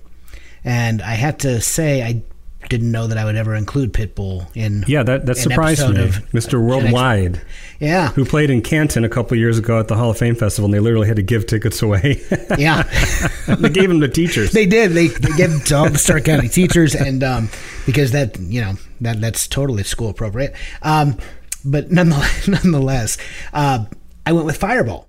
Speaker 2: and I have to say I. Didn't know that I would ever include Pitbull in
Speaker 1: Yeah, that that surprised me. Mr. Worldwide,
Speaker 2: Yeah,
Speaker 1: who played in Canton a couple years ago at the Hall of Fame festival, and they literally had to give tickets away.
Speaker 2: yeah.
Speaker 1: they gave them to teachers.
Speaker 2: They did. They, they gave it to all the Stark County teachers, and um, because that you know that that's totally school appropriate. Um, but nonetheless, nonetheless, uh, I went with Fireball.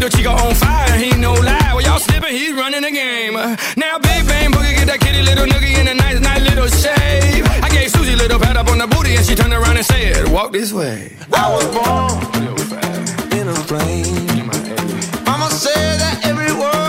Speaker 5: Little chico on fire, he no lie. Well, y'all slipping, he's running the game. Now, Big Bang Boogie, get that kitty little noogie in a nice, nice little shave. I gave Susie little pat up on the booty, and she turned around and said, Walk this way.
Speaker 4: I was born in a plane. Mama said that every word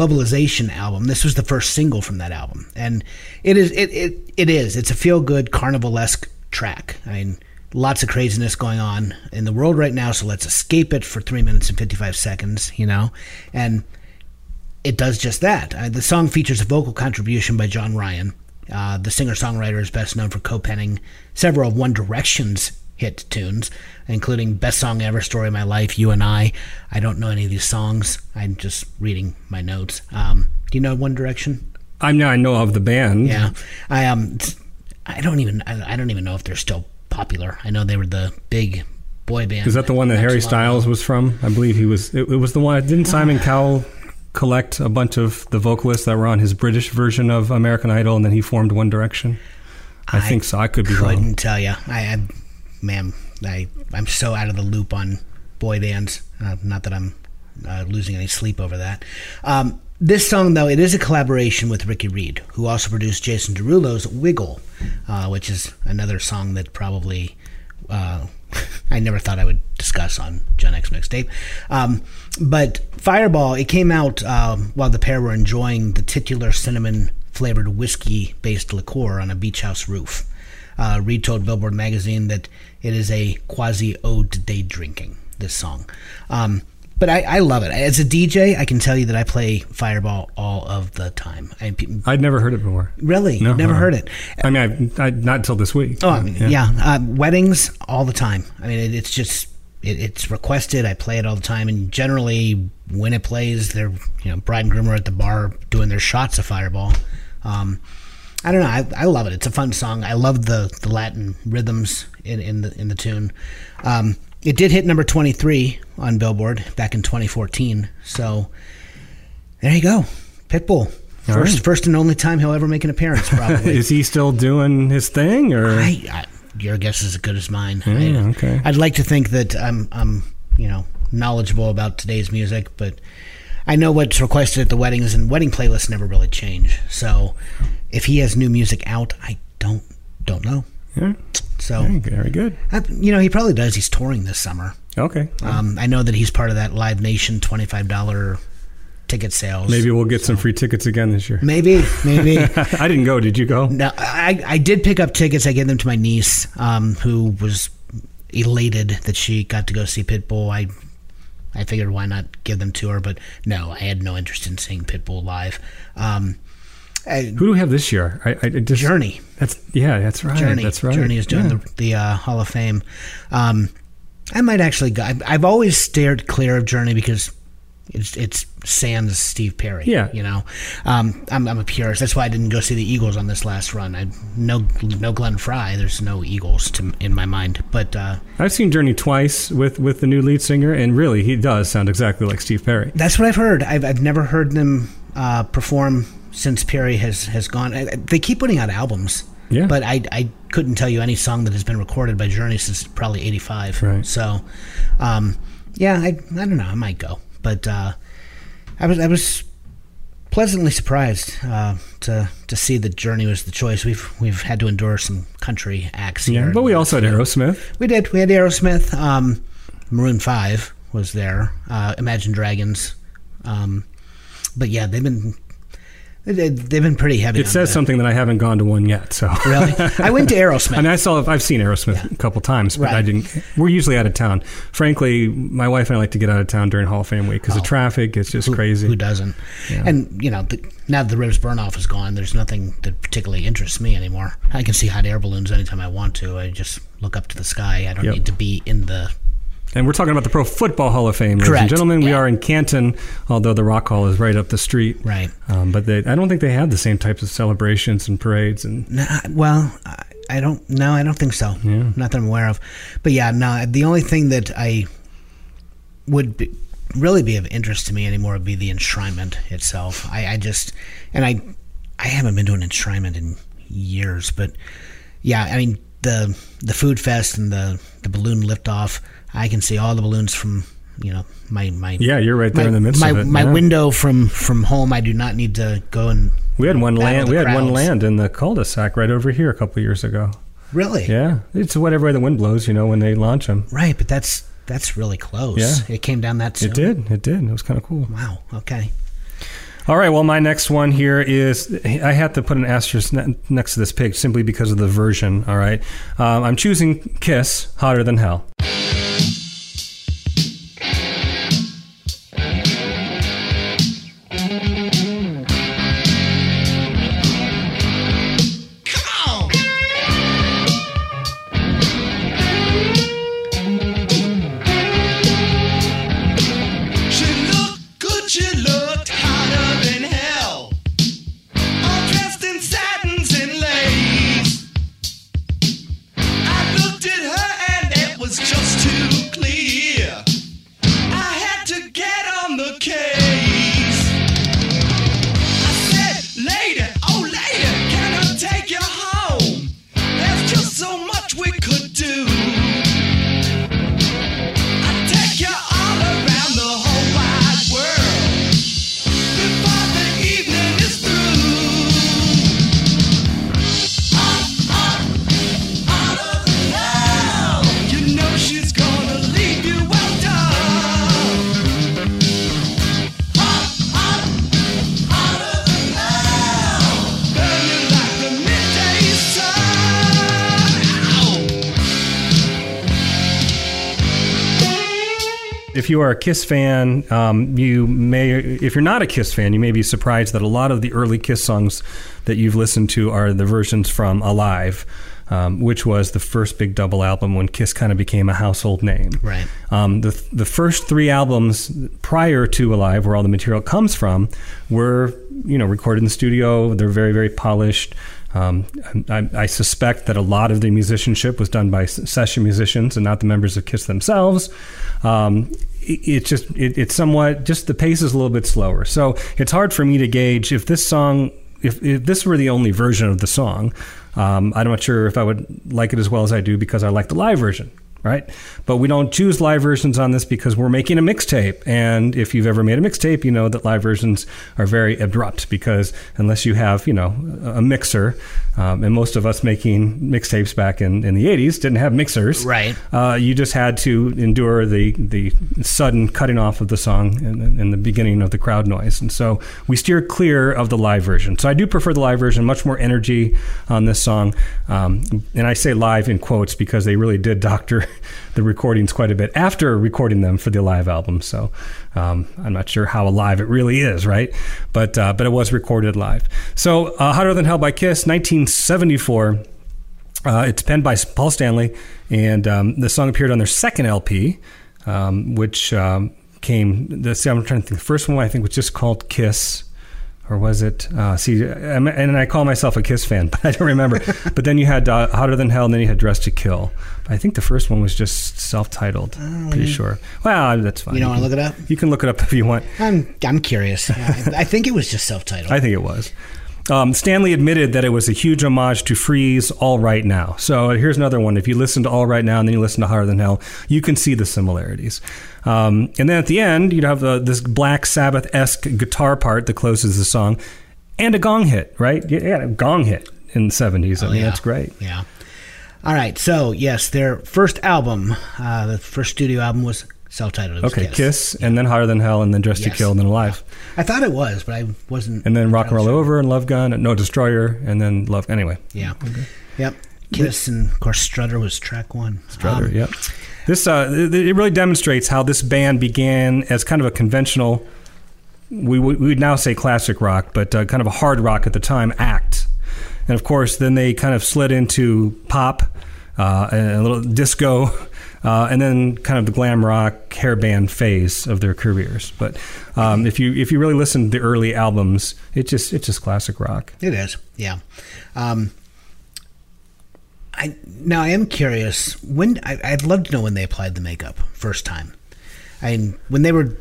Speaker 2: globalization album. This was the first single from that album, and it is it it, it is it's a feel good carnival esque track. I mean, lots of craziness going on in the world right now, so let's escape it for three minutes and fifty five seconds, you know, and it does just that. Uh, the song features a vocal contribution by John Ryan. Uh, the singer songwriter is best known for co penning several of One Direction's hit tunes, including Best Song Ever, Story of My Life, You and I. I don't know any of these songs. I'm just reading my notes. Um, do you know One Direction?
Speaker 1: I know I know of the band.
Speaker 2: Yeah, I um, I don't even I, I don't even know if they're still popular. I know they were the big boy band.
Speaker 1: Is that the one that Harry Styles was from? I believe he was. It, it was the one. Didn't Simon Cowell collect a bunch of the vocalists that were on his British version of American Idol, and then he formed One Direction? I,
Speaker 2: I
Speaker 1: think so. I could be
Speaker 2: right.
Speaker 1: I Couldn't
Speaker 2: tell you. I, I man, I I'm so out of the loop on boy bands. Uh, not that I'm uh, losing any sleep over that. Um, this song, though, it is a collaboration with Ricky Reed, who also produced Jason Derulo's "Wiggle," uh, which is another song that probably uh, I never thought I would discuss on Gen X mixtape. Um, but Fireball, it came out um, while the pair were enjoying the titular cinnamon flavored whiskey based liqueur on a beach house roof. Uh, Reed told Billboard magazine that it is a quasi ode to day drinking, this song. Um, but I, I love it. As a DJ, I can tell you that I play Fireball all of the time. I,
Speaker 1: I'd never heard it before.
Speaker 2: really?
Speaker 1: No,
Speaker 2: Never
Speaker 1: uh-uh.
Speaker 2: heard it.
Speaker 1: I mean, I, I, not until this week.
Speaker 2: Oh, I mean, yeah, Uh, weddings all the time. I mean, it, it's just it, it's requested. I play it all the time, and generally when it plays, they're you know bride and groom are at the bar doing their shots of Fireball. Um, I don't know. I, I love it. It's a fun song. I love the, the Latin rhythms in, in the in the tune. Um, it did hit number twenty three on Billboard back in 2014. So there you go, Pitbull. First,
Speaker 1: right.
Speaker 2: first and only time he'll ever make an appearance, probably.
Speaker 1: Is he still doing his thing, or
Speaker 2: I, I, your guess is as good as mine.
Speaker 1: Yeah,
Speaker 2: I,
Speaker 1: okay.
Speaker 2: I'd like to think that I'm, I'm, you know, knowledgeable about today's music, but I know what's requested at the weddings, and wedding playlists never really change. So, if he has new music out, I don't, don't know.
Speaker 1: Yeah,
Speaker 2: So,
Speaker 1: very good. Very good.
Speaker 2: I, you know, he probably does. He's touring this summer.
Speaker 1: Okay,
Speaker 2: Um, I know that he's part of that Live Nation twenty-five dollar ticket sales.
Speaker 1: maybe we'll get some free tickets again this year.
Speaker 2: maybe, maybe.
Speaker 1: I didn't go. Did you go?
Speaker 2: No, I, I did pick up tickets. I gave them to my niece, um, who was elated that she got to go see Pitbull. I I figured why not give them to her, but no, I had no interest in seeing Pitbull live. Um,
Speaker 1: Who do we have this year? I, I just,
Speaker 2: Journey,
Speaker 1: That's yeah. That's right.
Speaker 2: Journey,
Speaker 1: That's right.
Speaker 2: Journey is doing
Speaker 1: Yeah.
Speaker 2: the the uh, Hall of Fame. Um, I might actually go. I've, I've always stared clear of Journey because it's it's sans Steve Perry.
Speaker 1: Yeah.
Speaker 2: you know, um, I'm I'm a purist. That's why I didn't go see the Eagles on this last run. I no no Glenn Frey. There's no Eagles to in my mind. But uh,
Speaker 1: I've seen Journey twice with with the new lead singer, and really, he does sound exactly like Steve Perry.
Speaker 2: that's what I've heard. I've I've never heard them uh, perform since Perry has has gone. I- They keep putting out albums.
Speaker 1: Yeah.
Speaker 2: But I, I couldn't tell you any song that has been recorded by Journey since probably 85.
Speaker 1: Right.
Speaker 2: So, um, yeah, I, I don't know. I might go. But uh, I was I was pleasantly surprised uh, to to see that Journey was the choice. We've we've had to endure some country acts here.
Speaker 1: Yeah, but we also had Aerosmith.
Speaker 2: We did. We had Aerosmith. Um, Maroon Five was there. Uh, Imagine Dragons. Um, but yeah, they've been they've been pretty heavy.
Speaker 1: It says
Speaker 2: the-
Speaker 1: something that I haven't gone to one yet. So
Speaker 2: Really, I went to Aerosmith.
Speaker 1: I mean, I saw. I've seen Aerosmith a couple times, but
Speaker 2: Right.
Speaker 1: I didn't. We're usually out of town. Frankly, my wife and I like to get out of town during Hall of Fame week because the oh. traffic is just
Speaker 2: Oh. who,
Speaker 1: crazy.
Speaker 2: Who doesn't? And you know, the, now that the Ribs Burnoff is gone, there's nothing that particularly interests me anymore. I can see hot air balloons anytime I want to. I just look up to the sky. I don't
Speaker 1: Yep.
Speaker 2: need to be in the.
Speaker 1: And we're talking about the Pro Football Hall of Fame, ladies and
Speaker 2: Correct.
Speaker 1: gentlemen. We are in Canton, although the Rock Hall is right up the street.
Speaker 2: Right.
Speaker 1: Um, but they, I don't think they have the same types of celebrations and parades. And
Speaker 2: No, well, I, don't. No, I don't think so. Not that I'm aware of. But yeah, no. The only thing that I would be, really be of interest to me anymore would be the enshrinement itself. I, I just and I I haven't been doing enshrinement in years, but yeah, I mean the the food fest and the the balloon liftoff. I can see all the balloons from you know my my
Speaker 1: yeah, you're right there
Speaker 2: my,
Speaker 1: in the midst
Speaker 2: my,
Speaker 1: of it.
Speaker 2: my
Speaker 1: yeah.
Speaker 2: window from from home. I do not need to go and
Speaker 1: We had one land. We had one land in the cul-de-sac right over here a couple of years ago.
Speaker 2: really
Speaker 1: Yeah, it's whatever way the wind blows. You know when they launch them.
Speaker 2: Right, but that's that's really close.
Speaker 1: Yeah.
Speaker 2: It came down that soon.
Speaker 1: It did. It did. It was kind of cool.
Speaker 2: Wow. Okay.
Speaker 1: All right. Well, my next one here is I had to put an asterisk ne- next to this pig simply because of the version. All right. Um, I'm choosing Kiss, Hotter Than Hell. You are a Kiss fan, um, you may, if you're not a Kiss fan, you may be surprised that a lot of the early Kiss songs that you've listened to are the versions from Alive, um, which was the first big double album when Kiss kind of became a household name.
Speaker 2: Right.
Speaker 1: Um, the the first three albums prior to Alive, where all the material comes from, were you know recorded in the studio. They're very very polished. Um, I, I suspect that a lot of the musicianship was done by session musicians and not the members of Kiss themselves. Um, it's just it, it's somewhat just the pace is a little bit slower, so it's hard for me to gauge if this song if, if this were the only version of the song. Um, I'm not sure if I would like it as well as I do because I like the live version right? But we don't choose live versions on this because we're making a mixtape. And if you've ever made a mixtape, you know that live versions are very abrupt because unless you have, you know, a mixer, um, and most of us making mixtapes back in, in the 80s didn't have mixers.
Speaker 2: Right.
Speaker 1: Uh, you just had to endure the, the sudden cutting off of the song in, in the beginning of the crowd noise. And so we steer clear of the live version. So I do prefer the live version, much more energy on this song. Um, and I say live in quotes because they really did doctor the recordings quite a bit after recording them for the live album. So um, I'm not sure how alive it really is, right? But uh, but it was recorded live. So uh, Hotter Than Hell by Kiss, 1974. Uh, it's penned by Paul Stanley, and um, the song appeared on their second LP, um, which um, came. The, see, I'm trying to think. The first one I think was just called Kiss, or was it? Uh, see, and I call myself a Kiss fan, but I don't remember. but then you had uh, Hotter Than Hell, and then you had Dressed to Kill. I think the first one was just self-titled. pretty sure. Well, that's fine.
Speaker 2: You don't want to look it up?
Speaker 1: You can look it up if you want.
Speaker 2: I'm I'm curious. I, I think it was just self-titled.
Speaker 1: I think it was. Um, Stanley admitted that it was a huge homage to Free's All Right Now. So here's another one. If you listen to All Right Now and then you listen to Higher Than Hell, you can see the similarities. Um, and then at the end, you'd have uh, this Black Sabbath esque guitar part that closes the song and a gong hit, right? Yeah, yeah, a gong hit in the 70s. I
Speaker 2: Oh,
Speaker 1: mean,
Speaker 2: yeah.
Speaker 1: that's great.
Speaker 2: Yeah. All right. So yes, their first album, uh, the first studio album was self-titled.
Speaker 1: Okay, Kiss, and then Higher Than Hell, and then Dressed to Kill, and then Alive.
Speaker 2: I thought it was, but I wasn't.
Speaker 1: And then Rock and Roll
Speaker 2: sure.
Speaker 1: Over, and Love Gun, and No Destroyer, and then Love. Anyway,
Speaker 2: Yeah. Yep. Kiss and of course Strutter was track one.
Speaker 1: Strutter,
Speaker 2: Um,
Speaker 1: yep. This uh, it it really demonstrates how this band began as kind of a conventional, we would we would now say classic rock, but uh, kind of a hard rock at the time act, and of course then they kind of slid into pop, uh, a little disco, uh, and then kind of the glam rock hair band phase of their careers. But um, if you if you really listen to the early albums, it just it's just classic rock.
Speaker 2: It is, yeah. Um, I now I am curious when I, I'd love to know when they applied the makeup first time. I mean, when they were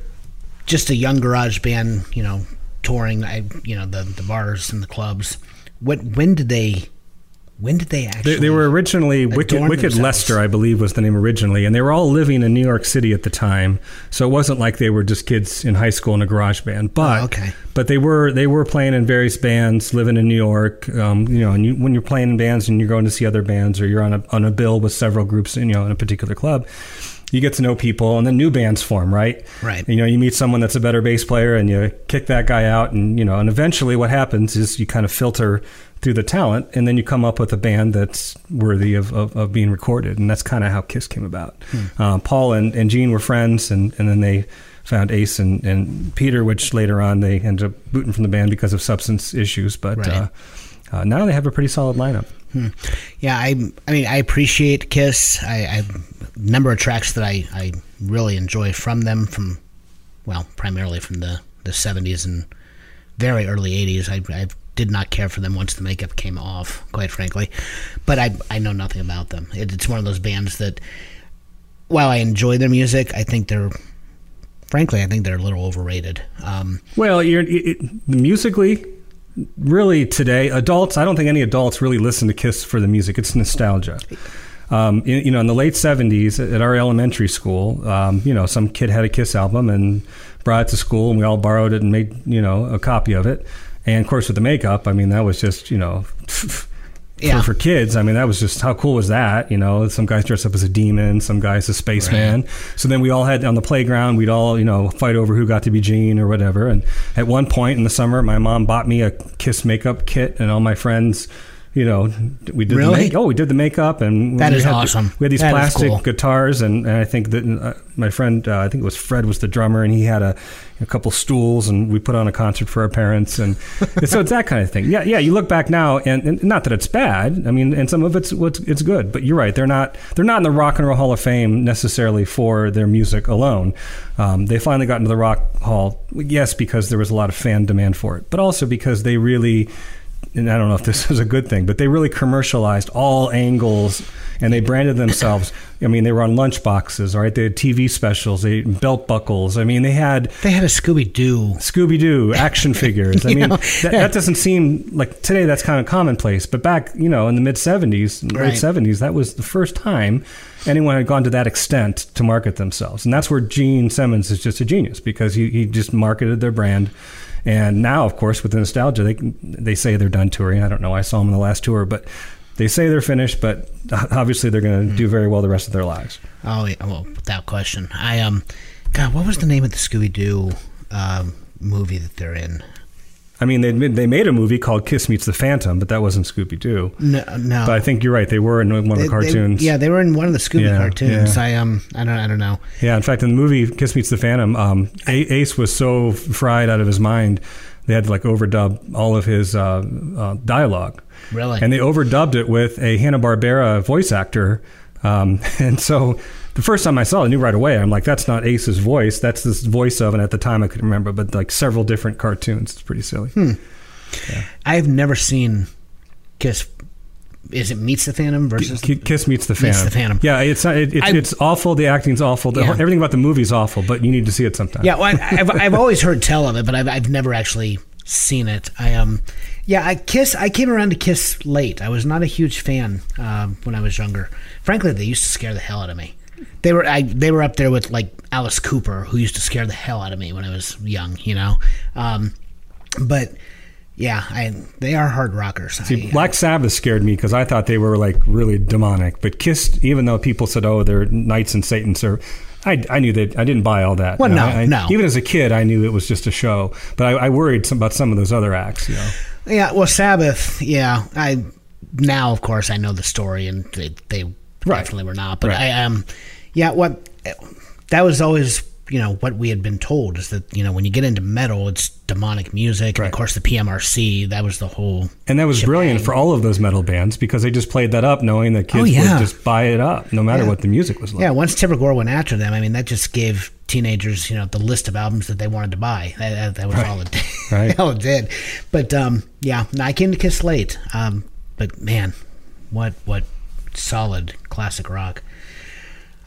Speaker 2: just a young garage band, you know, touring, I you know the the bars and the clubs. What when did they? When did they actually?
Speaker 1: They, they were originally Wicked, Wicked. Lester, I believe, was the name originally, and they were all living in New York City at the time. So it wasn't like they were just kids in high school in a garage band. But
Speaker 2: Oh, okay.
Speaker 1: but they were they were playing in various bands, living in New York. Um, you know, and you, when you're playing in bands and you're going to see other bands, or you're on a on a bill with several groups, you know, in a particular club. You get to know people, and then new bands form, right?
Speaker 2: Right.
Speaker 1: You know, you meet someone that's a better bass player, and you kick that guy out, and you know, and eventually, what happens is you kind of filter through the talent, and then you come up with a band that's worthy of, of, of being recorded, and that's kind of how Kiss came about. Uh, Paul and, and Gene were friends, and, and then they found Ace and, and Peter, which later on they ended up booting from the band because of substance issues, but
Speaker 2: Right.
Speaker 1: uh, uh, now they have a pretty solid lineup.
Speaker 2: Yeah, I I mean I appreciate Kiss. I, I number of tracks that I, I really enjoy from them from well primarily from the the seventies and very early eighties. I, I did not care for them once the makeup came off, quite frankly. But I I know nothing about them. It, it's one of those bands that while I enjoy their music, I think they're frankly I think they're a little overrated. Um,
Speaker 1: Well, you're, it, musically, really today, adults. I don't think any adults really listen to Kiss for the music. It's nostalgia. Um, you, you know, in the late '70s at our elementary school, um, you know, some kid had a Kiss album and brought it to school, and we all borrowed it and made you know a copy of it. And of course, with the makeup, I mean, that was just you know.
Speaker 2: Yeah.
Speaker 1: For, for kids, I mean, that was just how cool was that? You know, some guys dressed up as a demon, some guys a spaceman. So then we all had on the playground, we'd all, you know, fight over who got to be Gene or whatever. And at one point in the summer, my mom bought me a Kiss makeup kit, and all my friends You know, we did
Speaker 2: Really?
Speaker 1: the make, oh, we did the makeup, and
Speaker 2: That
Speaker 1: we
Speaker 2: is
Speaker 1: had,
Speaker 2: awesome.
Speaker 1: We had these
Speaker 2: That
Speaker 1: plastic
Speaker 2: cool.
Speaker 1: guitars, and, and I think that uh, my friend, uh, I think it was Fred, was the drummer, and he had a, a couple stools, and we put on a concert for our parents, and so it's that kind of thing. Yeah, yeah. You look back now, and, and not that it's bad. I mean, and some of it's what's it's good, but you're right. They're not they're not in the Rock and Roll Hall of Fame necessarily for their music alone. Um, they finally got into the Rock Hall, yes, because there was a lot of fan demand for it, but also because they really and I don't know if this is a good thing, but they really commercialized all angles and they branded themselves. I mean, they were on lunch boxes, right? They had TV specials, they had belt buckles. I mean, they had
Speaker 2: They had a Scooby Doo.
Speaker 1: Scooby Doo action figures. I mean, that, that doesn't seem like today that's kind of commonplace, but back, you know, in the mid 70s, late
Speaker 2: Right.
Speaker 1: 70s, that was the first time anyone had gone to that extent to market themselves. And that's where Gene Simmons is just a genius because he, he just marketed their brand. And now, of course, with the nostalgia, they they say they're done touring. I don't know. I saw them in the last tour, but they say they're finished. But obviously, they're going to do very well the rest of their lives.
Speaker 2: Oh, yeah, well, without question. I um, God, what was the name of the Scooby Doo um, movie that they're in?
Speaker 1: I mean, they made- they made a movie called Kiss Meets the Phantom, but that wasn't Scooby Doo.
Speaker 2: No, no.
Speaker 1: But I think you're right. They were in one of
Speaker 2: They-
Speaker 1: the
Speaker 2: they-
Speaker 1: cartoons.
Speaker 2: yeah, they were in one of the Scooby
Speaker 1: Yeah,
Speaker 2: cartoons.
Speaker 1: yeah.
Speaker 2: I um, I don't, I don't know.
Speaker 1: Yeah, in fact, in the movie Kiss Meets the Phantom, um, A- Ace was so fried out of his mind, they had to like overdub all of his uh, uh, dialogue.
Speaker 2: Really?
Speaker 1: And they overdubbed it with a Hanna Barbera voice actor. Um, and so the first time I saw it, I knew right away. I'm like, that's not Ace's voice. That's this voice of, and at the time I couldn't remember, but like several different cartoons. It's pretty silly.
Speaker 2: Hmm. I've never seen Kiss. Is it Meets the Phantom versus?
Speaker 1: Ki- Kiss meets the Phantom.
Speaker 2: Meets the Phantom.
Speaker 1: Yeah, it's not, it, it's,
Speaker 2: I-
Speaker 1: it's awful. The acting's awful. The,
Speaker 2: Yeah.
Speaker 1: Everything about the movie's awful, but you need to see it sometime.
Speaker 2: Yeah, well, I, I've I've always heard tell of it, but I've I've never actually seen it. I um, yeah, I Kiss. I came around to Kiss late. I was not a huge fan um, when I was younger. Frankly, they used to scare the hell out of me. They were I they were up there with like Alice Cooper, who used to scare the hell out of me when I was young. You know, um, but yeah, I they are hard rockers.
Speaker 1: See,
Speaker 2: I-
Speaker 1: Black Sabbath scared me because I thought they were like really demonic. But Kiss, even though people said, "Oh, they're knights and Satan's," or I, I knew that I didn't buy all that.
Speaker 2: Well,
Speaker 1: You know,
Speaker 2: no,
Speaker 1: I- I-
Speaker 2: no.
Speaker 1: Even as a kid, I knew it was just a show. But I, I worried some, about some of those other acts. You know,
Speaker 2: Yeah, well, Sabbath. Yeah, I now of course I know the story, and they, they
Speaker 1: Right.
Speaker 2: definitely were not. But
Speaker 1: Right.
Speaker 2: I um, yeah, what that was always you know what we had been told is that you know when you get into metal, it's demonic music, and of course the PMRC. That was the whole.
Speaker 1: and that was brilliant for all of those metal bands because they just played that up, knowing that kids
Speaker 2: Oh, yeah.
Speaker 1: would just buy it up, no matter
Speaker 2: Yeah.
Speaker 1: what the music was like.
Speaker 2: Yeah, once Tipper Gore went after them, I mean that just gave teenagers you know the list of albums that they wanted to buy. That, that, that was all it did.
Speaker 1: Right.
Speaker 2: all it did. But um, yeah, I came to Kiss late. Um, but man, what what solid classic rock.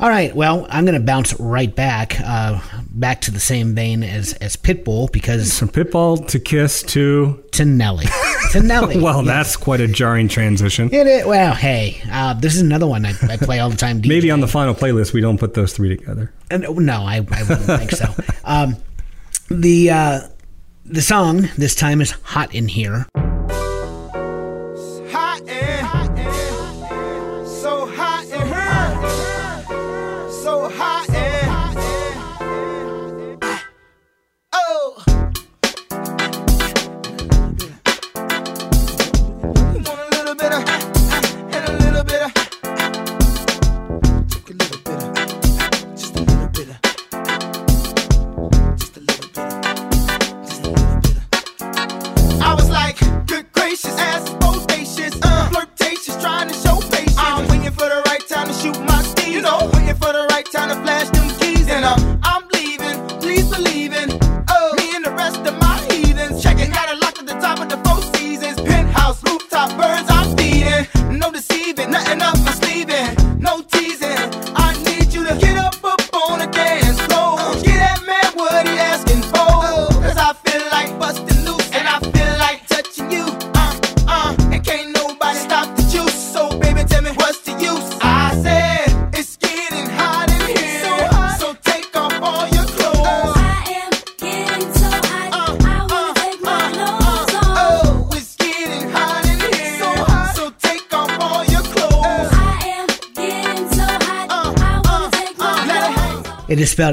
Speaker 2: All right, well, I'm going to bounce right back, uh, back to the same vein as as Pitbull because
Speaker 1: From Pitbull to Kiss to
Speaker 2: to Nelly, to Nelly.
Speaker 1: well,
Speaker 2: Yeah.
Speaker 1: that's quite a jarring transition.
Speaker 2: it. Is, well, hey, uh, this is another one I, I play all the time.
Speaker 1: Maybe on the final playlist we don't put those three together.
Speaker 2: Uh, no, I, I wouldn't think so. Um, the uh, the song this time is "Hot in Here."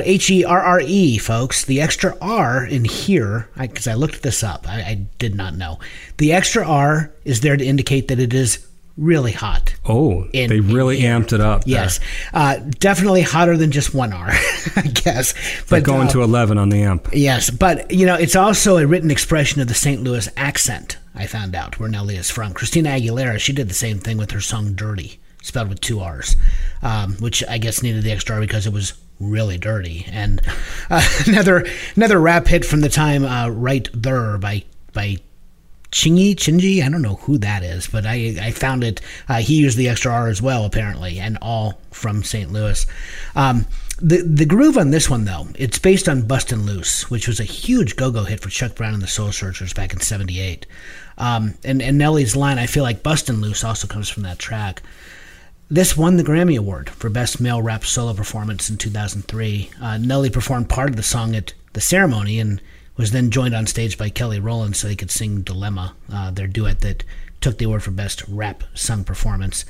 Speaker 2: H E R R E, folks. The extra R in here, because I, looked this up, I, I did not know. The extra R is there to indicate that it is really hot.
Speaker 1: Oh,
Speaker 2: in-
Speaker 1: they really
Speaker 2: in-
Speaker 1: amped it up.
Speaker 2: Yes, uh, definitely hotter than just one R, I guess.
Speaker 1: Like going
Speaker 2: uh,
Speaker 1: to 11 on the amp.
Speaker 2: Yes, but you know, it's also a written expression of the St. Louis accent. I found out where Nelly is from. Christina Aguilera, she did the same thing with her song "Dirty," spelled with two R's, um, which I guess needed the extra R because it was really dirty. And uh, another another rap hit from the time, uh, "Right There" by by Chingy, Chingy, I don't know who that is, but I, I found it. Uh, he used the extra R as well, apparently, and all from St. Louis. Um, the the groove on this one, though, it's based on "Bustin' Loose," which was a huge go-go hit for Chuck Brown and the Soul Searchers back in '78. Um, and and Nelly's line, I feel like "Bustin' Loose" also comes from that track. This won the Grammy Award for Best Male Rap Solo Performance in 2003. Uh, Nelly performed part of the song at the ceremony and was then joined on stage by Kelly Rowland so they could sing Dilemma, uh, their duet that took the award for Best Rap Sung Performance.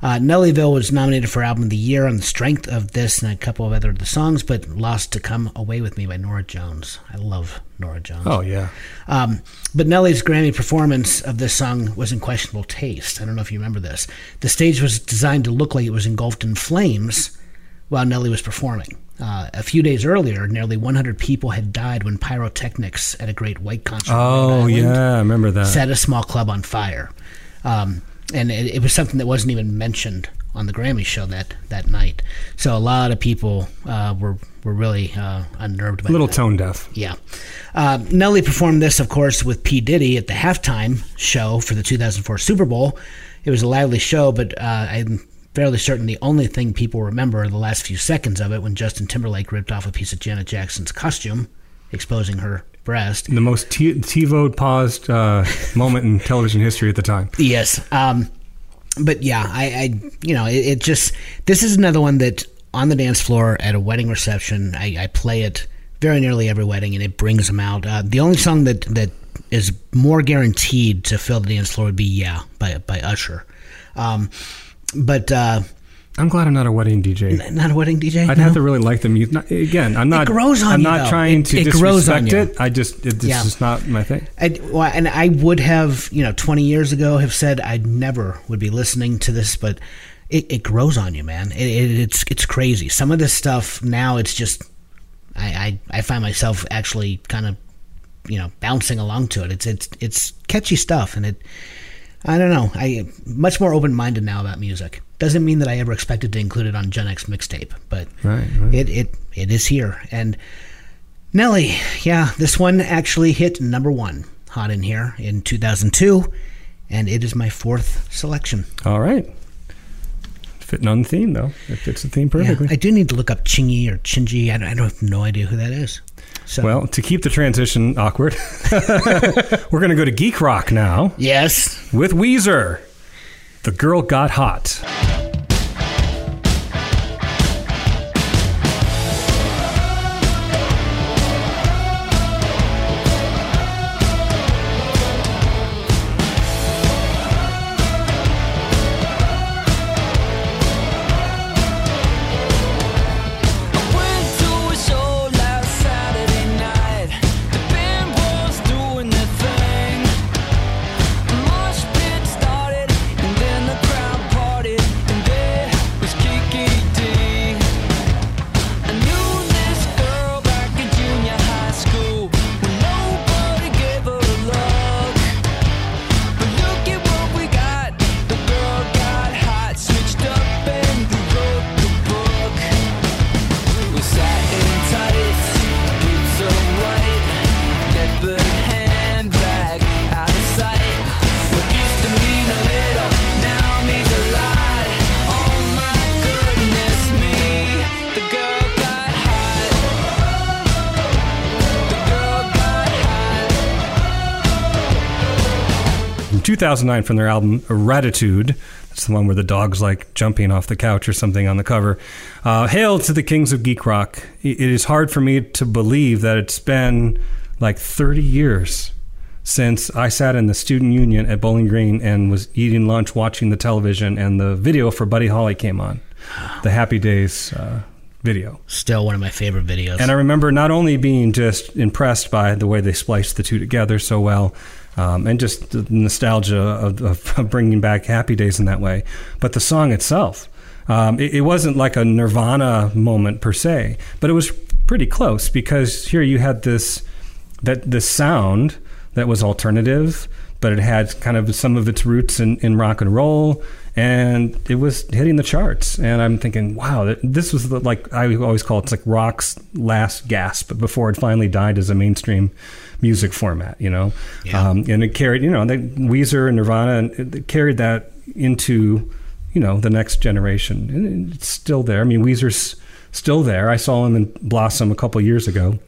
Speaker 2: Uh, Nellyville was nominated for Album of the Year on the strength of this and a couple of other of the songs, but lost to Come Away With Me by Norah Jones. I love Norah Jones.
Speaker 1: Oh, yeah.
Speaker 2: Um, but Nelly's Grammy performance of this song was in questionable taste. I don't know if you remember this. The stage was designed to look like it was engulfed in flames while Nelly was performing. Uh, a few days earlier, nearly 100 people had died when pyrotechnics at a Great White concert
Speaker 1: Oh,
Speaker 2: Island
Speaker 1: yeah. I remember that.
Speaker 2: set a small club on fire. Um, and it, it was something that wasn't even mentioned on the Grammy show that, that night. So a lot of people uh, were, were really uh, unnerved by
Speaker 1: A little
Speaker 2: that.
Speaker 1: tone deaf.
Speaker 2: Yeah. Uh, Nelly performed this, of course, with P. Diddy at the halftime show for the 2004 Super Bowl. It was a lively show, but uh, I'm fairly certain the only thing people remember are the last few seconds of it when Justin Timberlake ripped off a piece of Janet Jackson's costume, exposing her breast.
Speaker 1: The most t- TiVo paused uh, moment in television history at the time.
Speaker 2: Yes. Um, but yeah, I, I you know, it, it just this is another one that on the dance floor at a wedding reception, I, I play it very nearly every wedding, and it brings them out. Uh, the only song that that is more guaranteed to fill the dance floor would be "Yeah" by by Usher. Um, but uh,
Speaker 1: I'm glad I'm not a wedding DJ.
Speaker 2: not a wedding DJ.
Speaker 1: I'd
Speaker 2: no?
Speaker 1: have to really like the music. Not, again, I'm not.
Speaker 2: It grows on
Speaker 1: I'm
Speaker 2: you,
Speaker 1: not
Speaker 2: though.
Speaker 1: trying
Speaker 2: It-
Speaker 1: to
Speaker 2: it
Speaker 1: disrespect
Speaker 2: grows on
Speaker 1: it. I just it, this
Speaker 2: Yeah.
Speaker 1: is not my thing.
Speaker 2: I, well, and I would have, you know, 20 years ago have said I never would be listening to this, but it, it grows on you, man. It, it, it's it's crazy. Some of this stuff now, it's just I, I, I find myself actually kind of, you know, bouncing along to it. It's it's it's catchy stuff, and it. I don't know. I much more open minded now about music. Doesn't mean that I ever expected to include it on Gen X mixtape, but
Speaker 1: Right, right.
Speaker 2: it it it is here. And Nelly, yeah, this one actually hit number one hot in here in 2002, and it is my fourth selection.
Speaker 1: All right. Fitting on the theme though. It fits the theme
Speaker 2: Yeah,
Speaker 1: perfectly.
Speaker 2: I do need to look up Chingy or Chingy. I don't, I don't have no idea who that is. So,
Speaker 1: well, to keep the transition awkward, we're going to go to geek rock now
Speaker 2: yes,
Speaker 1: with Weezer. The girl got hot. 2009 from their album Raditude. That's the one where the dog's like jumping off the couch or something on the cover. Uh, Hail to the Kings of Geek Rock. It is hard for me to believe that it's been like 30 years since I sat in the student union at Bowling Green and was eating lunch, watching the television, and the video for Buddy Holly came on. The Happy Days uh, video.
Speaker 2: Still one of my favorite videos.
Speaker 1: And I remember not only being just impressed by the way they spliced the two together so well, um, and just the nostalgia of, of bringing back Happy Days in that way, but the song itself. Um, it, it wasn't like a Nirvana moment per se, but it was pretty close because here you had this that this sound that was alternative, but it had kind of some of its roots in, in rock and roll, and it was hitting the charts. And I'm thinking, wow, this was the, like I always call it, it's like rock's last gasp before it finally died as a mainstream music format, you know.
Speaker 2: Yeah.
Speaker 1: Um, and it carried, you know, the Weezer and Nirvana, and it carried that into, you know, the next generation, and it's still there. I mean, Weezer's still there. I saw him in Blossom a couple years ago.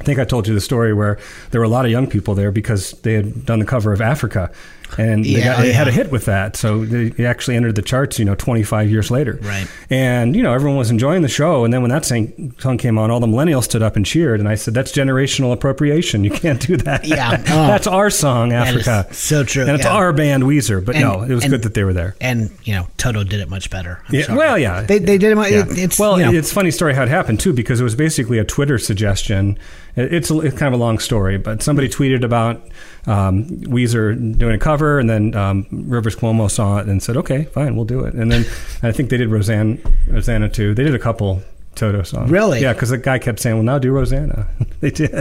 Speaker 1: I think I told you the story where there were a lot of young people there because they had done the cover of Africa, and they,
Speaker 2: Yeah,
Speaker 1: got, they had a hit with that. So they they actually entered the charts, you know, 25 years later.
Speaker 2: Right.
Speaker 1: And you know, everyone was enjoying the show. And then when that song came on, all the millennials stood up and cheered. And I said, "That's generational appropriation. You can't do that.
Speaker 2: Yeah. Oh.
Speaker 1: that's our song, Africa.
Speaker 2: so true,
Speaker 1: And it's
Speaker 2: yeah.
Speaker 1: our band, Weezer. But
Speaker 2: And-
Speaker 1: no, it was
Speaker 2: and-
Speaker 1: good that they were there.
Speaker 2: and you know, Toto did it much better. I'm
Speaker 1: Yeah,
Speaker 2: sorry.
Speaker 1: well, yeah.
Speaker 2: they they did it. mu-
Speaker 1: Yeah.
Speaker 2: It, it's
Speaker 1: well,
Speaker 2: you know,
Speaker 1: it's a funny story how it happened too, because it was basically a Twitter suggestion. It- It's, a, it's kind of a long story, but somebody tweeted about um, Weezer doing a cover, and then um, Rivers Cuomo saw it and said, "Okay, fine, we'll do it." And then I think they did Roseanne, Rosanna too. They did a couple Toto songs.
Speaker 2: Really?
Speaker 1: Yeah, because the guy kept saying, "Well, now do Rosanna." they did.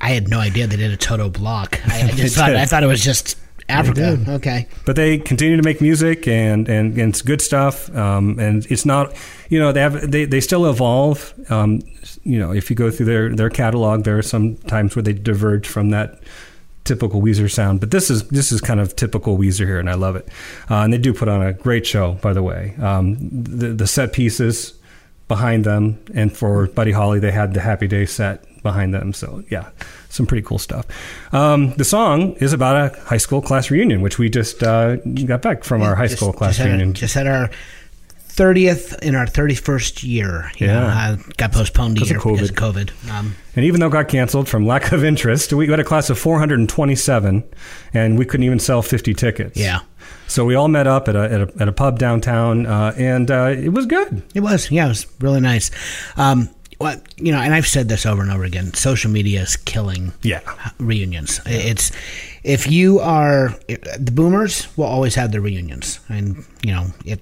Speaker 2: I had no idea they did a Toto block. I, I just thought
Speaker 1: did.
Speaker 2: I thought it was just Africa. Okay.
Speaker 1: but they continue to make music and, and, and it's good stuff um, and it's not you know they have they, they still evolve. Um, you know if you go through their, their catalog there are some times where they diverge from that typical Weezer sound but this is this is kind of typical Weezer here and I love it. Uh, and they do put on a great show by the way. Um, the, the set pieces behind them and for Buddy Holly they had the Happy Day set behind them so yeah some pretty cool stuff um, the song is about a high school class reunion which we just uh, got back from our high
Speaker 2: Just-
Speaker 1: school class
Speaker 2: just had our-
Speaker 1: reunion
Speaker 2: just had our thirtieth in our thirty first year. You
Speaker 1: Yeah.
Speaker 2: know, uh, got postponed
Speaker 1: Because of
Speaker 2: because of COVID. Um,
Speaker 1: And even though it got canceled from lack of interest, we got a class of 427, and we couldn't even sell 50 tickets.
Speaker 2: Yeah.
Speaker 1: So we all met up at a, at a, at a pub downtown, uh, and uh, it was good.
Speaker 2: It was, yeah, it was really nice. Um, well, you know, and I've said this over and over again. Social media is killing
Speaker 1: Yeah.
Speaker 2: reunions. It's if you are the boomers will always have their reunions, and you know it.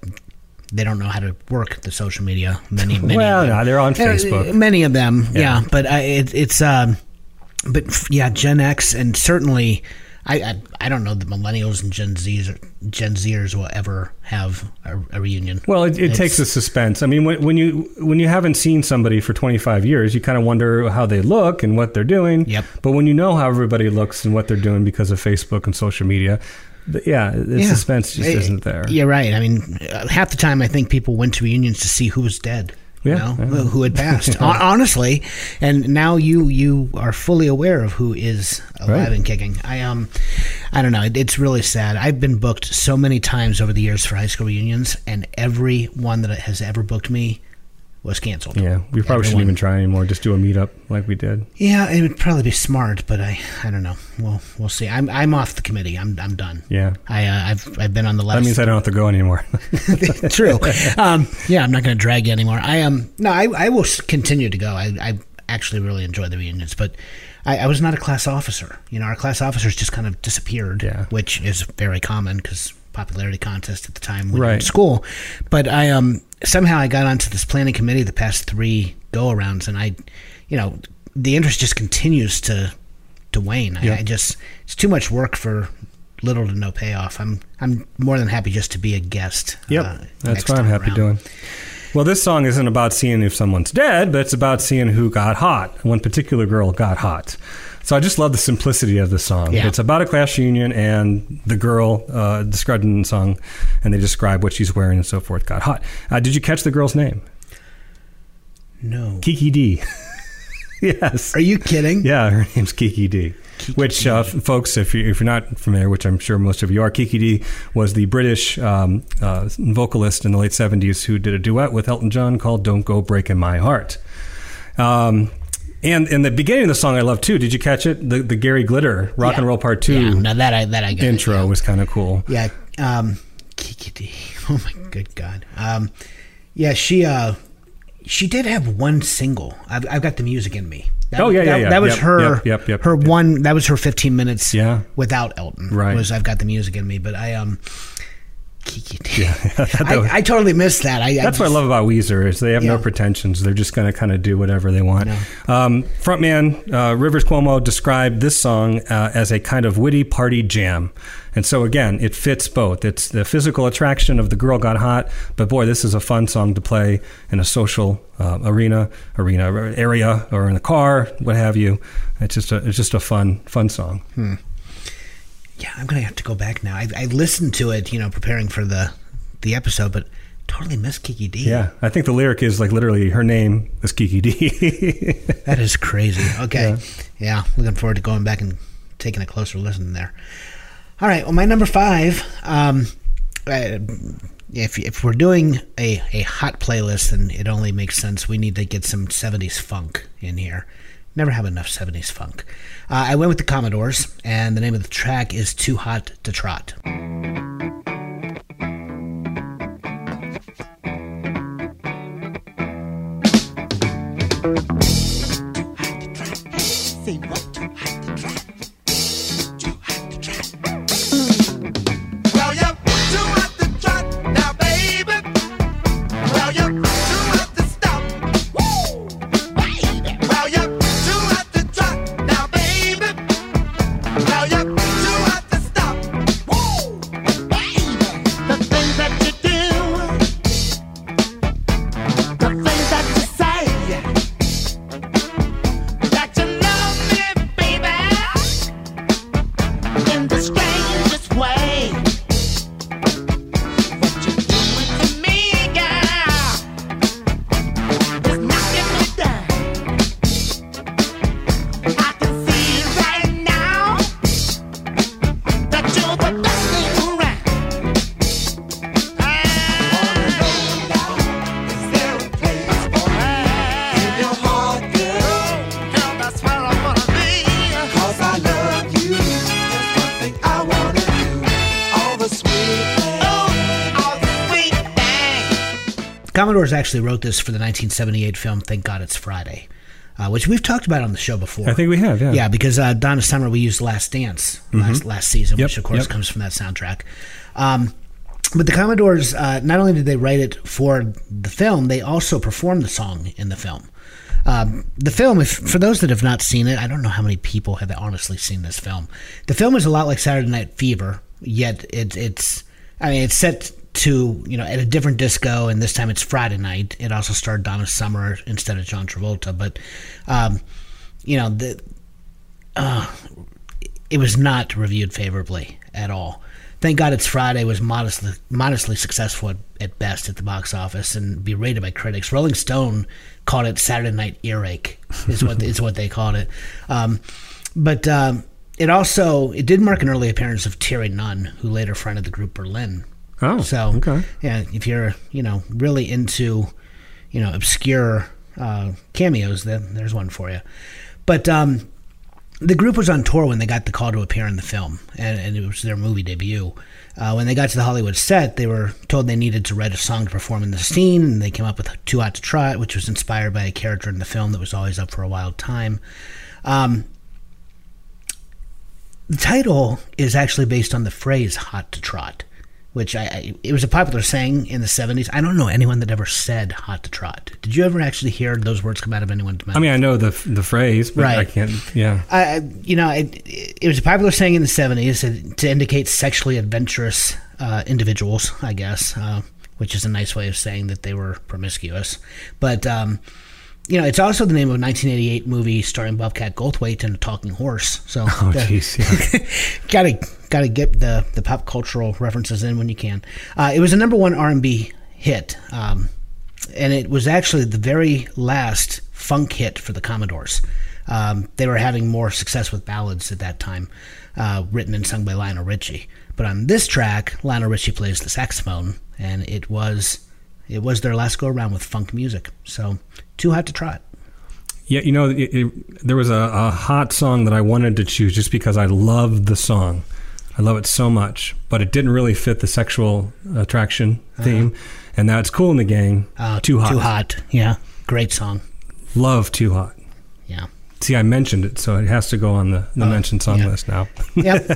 Speaker 2: They don't know how to work the social media. Many, many.
Speaker 1: Well,
Speaker 2: of them.
Speaker 1: no, they're on
Speaker 2: Uh,
Speaker 1: Facebook.
Speaker 2: Many of them,
Speaker 1: Yeah.
Speaker 2: yeah. But I, it, it's, um, but yeah, Gen X and certainly, I, I, I don't know that millennials and Gen Zs, Gen Zers will ever have a, a reunion.
Speaker 1: Well, it, it takes a suspense. I mean, when, when you when you haven't seen somebody for 25 years, you kind of wonder how they look and what they're doing.
Speaker 2: Yep.
Speaker 1: But when you know how everybody looks and what they're doing because of Facebook and social media, the, yeah, the
Speaker 2: Yeah.
Speaker 1: suspense just
Speaker 2: Eh,
Speaker 1: isn't there.
Speaker 2: You're right. I mean, uh, half the time I think people went to reunions to see who was dead. You
Speaker 1: Yeah,
Speaker 2: know, who- who had passed. Honestly, and now you you are fully aware of who is alive
Speaker 1: Right.
Speaker 2: and kicking. I um, I don't know. It, it's really sad. I've been booked so many times over the years for high school reunions, and every one that has ever booked me was canceled.
Speaker 1: Yeah, we probably shouldn't even try anymore. Just do a meetup like we did.
Speaker 2: Yeah, it would probably be smart, but I I don't know. We'll we'll see. I'm I'm off the committee. I'm I'm done.
Speaker 1: Yeah.
Speaker 2: I uh, I've I've been on the last.
Speaker 1: That means I don't have to go anymore.
Speaker 2: True. Um, yeah, I'm not going to drag you anymore. I um no, I, I will continue to go. I, I actually really enjoy the reunions, but I, I was not a class officer. You know, our class officers just kind of disappeared,
Speaker 1: Yeah.
Speaker 2: which is very common because popularity contest at the time when you were in school. But I um somehow I got onto this planning committee the past three go arounds, and I, you know, the interest just continues to to wane.
Speaker 1: Yeah.
Speaker 2: I, I just it's too much work for little to no payoff. I'm I'm more than happy just to be a guest.
Speaker 1: Yep,
Speaker 2: uh,
Speaker 1: that's what I'm happy
Speaker 2: around.
Speaker 1: doing. Well, this song isn't about seeing if someone's dead, but it's about seeing who got hot. One particular girl got hot. So I just love the simplicity of the song.
Speaker 2: Yeah.
Speaker 1: It's about a class reunion and the girl uh, described in the song, and they describe what she's wearing and so forth. Got hot. Uh, did you catch the girl's name?
Speaker 2: No.
Speaker 1: Kiki Dee. yes.
Speaker 2: Are you kidding?
Speaker 1: Yeah, her name's Kiki Dee.
Speaker 2: Kiki
Speaker 1: which, uh, folks, if, you, if you're not familiar, which I'm sure most of you are, Kiki Dee was the British um, uh, vocalist in the late 70s who did a duet with Elton John called Don't Go Breaking My Heart. Um, and in the beginning of the song, I love too. Did you catch it? The, the Gary Glitter Rock
Speaker 2: Yeah.
Speaker 1: and Roll Part 2
Speaker 2: Yeah, now that I that I got it,
Speaker 1: intro
Speaker 2: yeah.
Speaker 1: was kind of cool.
Speaker 2: Yeah. Um, Kiki Dee. Oh my good God. Um, yeah, she. Uh, She did have one single. I've, I've got the music in me. That,
Speaker 1: Oh, yeah, yeah,
Speaker 2: that,
Speaker 1: yeah.
Speaker 2: That was
Speaker 1: Yep,
Speaker 2: her.
Speaker 1: yep, yep, yep,
Speaker 2: her
Speaker 1: yep.
Speaker 2: one. That was her 15 minutes.
Speaker 1: Yeah.
Speaker 2: Without Elton,
Speaker 1: Right.
Speaker 2: Was I've got the music in me, but I um.
Speaker 1: Was-
Speaker 2: I, I totally missed that. I,
Speaker 1: That's what I love about Weezer is they have no pretensions. They're just going to kind of do whatever they want. Um, frontman uh, Rivers Cuomo described this song uh, as a kind of witty party jam, and so again, it fits both. It's the physical attraction of the girl got hot, but boy, this is a fun song to play in a social uh, arena, arena area, or in a car, what have you. It's just a it's just a fun fun song.
Speaker 2: Yeah, I'm gonna have to go back now. I, I listened to it, you know, preparing for the the episode, but totally missed Kiki Dee.
Speaker 1: Yeah, I think the lyric is like literally her name is Kiki Dee.
Speaker 2: That is crazy. Okay. Yeah. looking forward to going back and taking a closer listen there. All right. Well, my number five. Um, uh, if if we're doing a a hot playlist, then it only makes sense we need to get some '70s funk in here. Never have enough '70s funk. Uh, I went with the Commodores, and the name of the track is "Too Hot to Trot."
Speaker 6: Say what?
Speaker 2: Commodores actually wrote this for the 1978 film "Thank God It's Friday," uh, which we've talked about on the show before.
Speaker 1: I think we have, yeah.
Speaker 2: Yeah, because uh, Donna Summer we used "Last Dance" last last season,
Speaker 1: Mm-hmm. Yep,
Speaker 2: which of course
Speaker 1: yep.
Speaker 2: comes from that soundtrack. Um, but the Commodores, uh, not only did they write it for the film, they also performed the song in the film. Um, the film, if, for those that have not seen it, I don't know how many people have honestly seen this film. The film is a lot like Saturday Night Fever, yet it, it's, I mean, it's set to you know at a different disco, and this time it's Friday night. It also starred Donna Summer instead of John Travolta, but um, you know the it was not reviewed favorably at all. Thank God it's Friday was modestly modestly successful at, at best at the box office and berated by critics. Rolling Stone called it Saturday Night Earache is what is what they called it. Um, but um, it also it did mark an early appearance of Terry Nunn, who later fronted the group Berlin.
Speaker 1: Oh,
Speaker 2: So
Speaker 1: okay.
Speaker 2: yeah, if you're you know really into you know obscure uh, cameos, then there's one for you. But um, the group was on tour when they got the call to appear in the film, and, and it was their movie debut. Uh, when they got to the Hollywood set, they were told they needed to write a song to perform in the scene, and they came up with "Too Hot to Trot," which was inspired by a character in the film that was always up for a wild time. Um, the title is actually based on the phrase "hot to trot," which I, I it was a popular saying in the '70s. I don't know anyone that ever said "hot to trot." Did you ever actually hear those words come out of anyone's mouth?
Speaker 1: I mean, I know the the phrase, but I
Speaker 2: Right.
Speaker 1: can't. Yeah.
Speaker 2: I, I- you know, it, it was a popular saying in the 70s to indicate sexually adventurous uh, individuals, I guess, uh, which is a nice way of saying that they were promiscuous. But, um, you know, it's also the name of a 1988 movie starring Bobcat Goldthwait and a talking horse. So,
Speaker 1: Oh, jeez. Yeah.
Speaker 2: gotta gotta get the the pop cultural references in when you can. Uh, it was a number one R and B hit, um, and it was actually the very last funk hit for the Commodores. Um, they were having more success with ballads at that time, uh, written and sung by Lionel Richie. But on this track, Lionel Richie plays the saxophone, and it was it was their last go around with funk music. So, too hot to trot.
Speaker 1: Yeah, you know, it, it, there was a, a hot song that I wanted to choose just because I loved the song. I love it so much, but it didn't really fit the sexual attraction theme. And now it's Kool and the Gang.
Speaker 2: Uh,
Speaker 1: too hot.
Speaker 2: Too hot. Yeah. Great song.
Speaker 1: Love Too Hot.
Speaker 2: Yeah.
Speaker 1: See, I mentioned it, so it has to go on the, the
Speaker 2: Oh,
Speaker 1: mentioned song
Speaker 2: yeah.
Speaker 1: list now.
Speaker 2: Yep.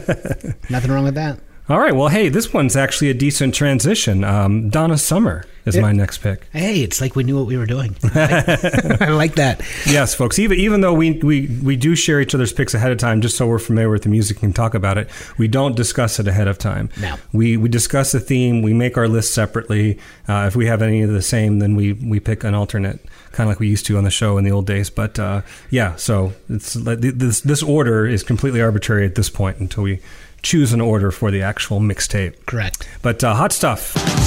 Speaker 2: Nothing wrong with that.
Speaker 1: All right. Well, hey, this one's actually a decent transition. Um, Donna Summer is
Speaker 2: Yeah.
Speaker 1: my next pick.
Speaker 2: Hey, it's like we knew what we were doing. I like that.
Speaker 1: Yes, folks. Even even though we, we we do share each other's picks ahead of time, just so we're familiar with the music and talk about it, we don't discuss it ahead of time.
Speaker 2: No.
Speaker 1: We we discuss the theme. We make our list separately. Uh, if we have any of the same, then we we pick an alternate, kind of like we used to on the show in the old days. But uh, yeah, so it's this this order is completely arbitrary at this point until we choose an order for the actual mixtape.
Speaker 2: Correct.
Speaker 1: But uh, hot stuff.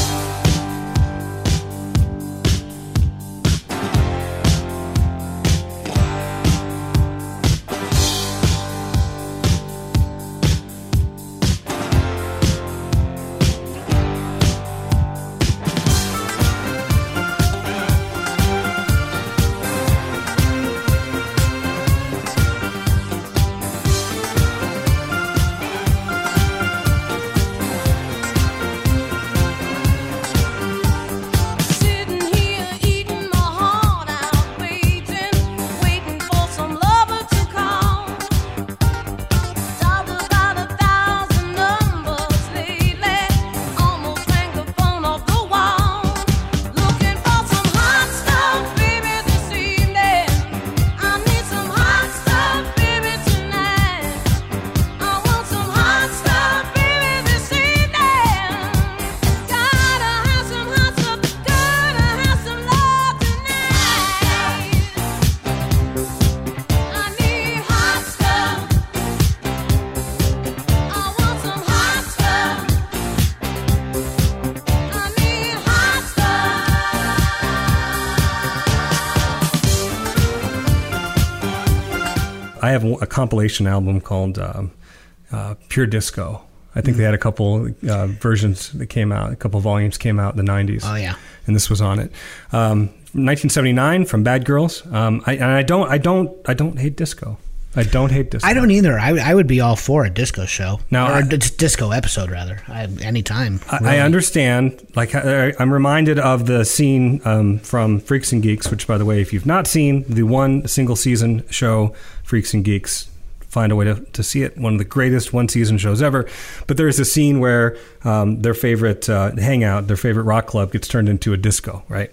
Speaker 1: Compilation album called um, uh, Pure Disco. I think they had a couple uh, versions that came out, a couple volumes came out in the 90s.
Speaker 2: Oh, yeah.
Speaker 1: And this was on it. Um, 1979 from Bad Girls. Um, I, and I don't, I don't, I don't hate disco. I don't hate disco.
Speaker 2: I don't either. I, would- I would be all for a disco show.
Speaker 1: Now,
Speaker 2: or
Speaker 1: I-
Speaker 2: a d- disco episode, rather. I, anytime.
Speaker 1: I,
Speaker 2: really.
Speaker 1: I understand. Like I, I'm reminded of the scene um, from Freaks and Geeks, which, by the way, if you've not seen the one single season show, Freaks and Geeks, find a way to, to see it. One of the greatest one season shows ever. But there is a scene where um, their favorite uh, hangout, their favorite rock club, gets turned into a disco, right?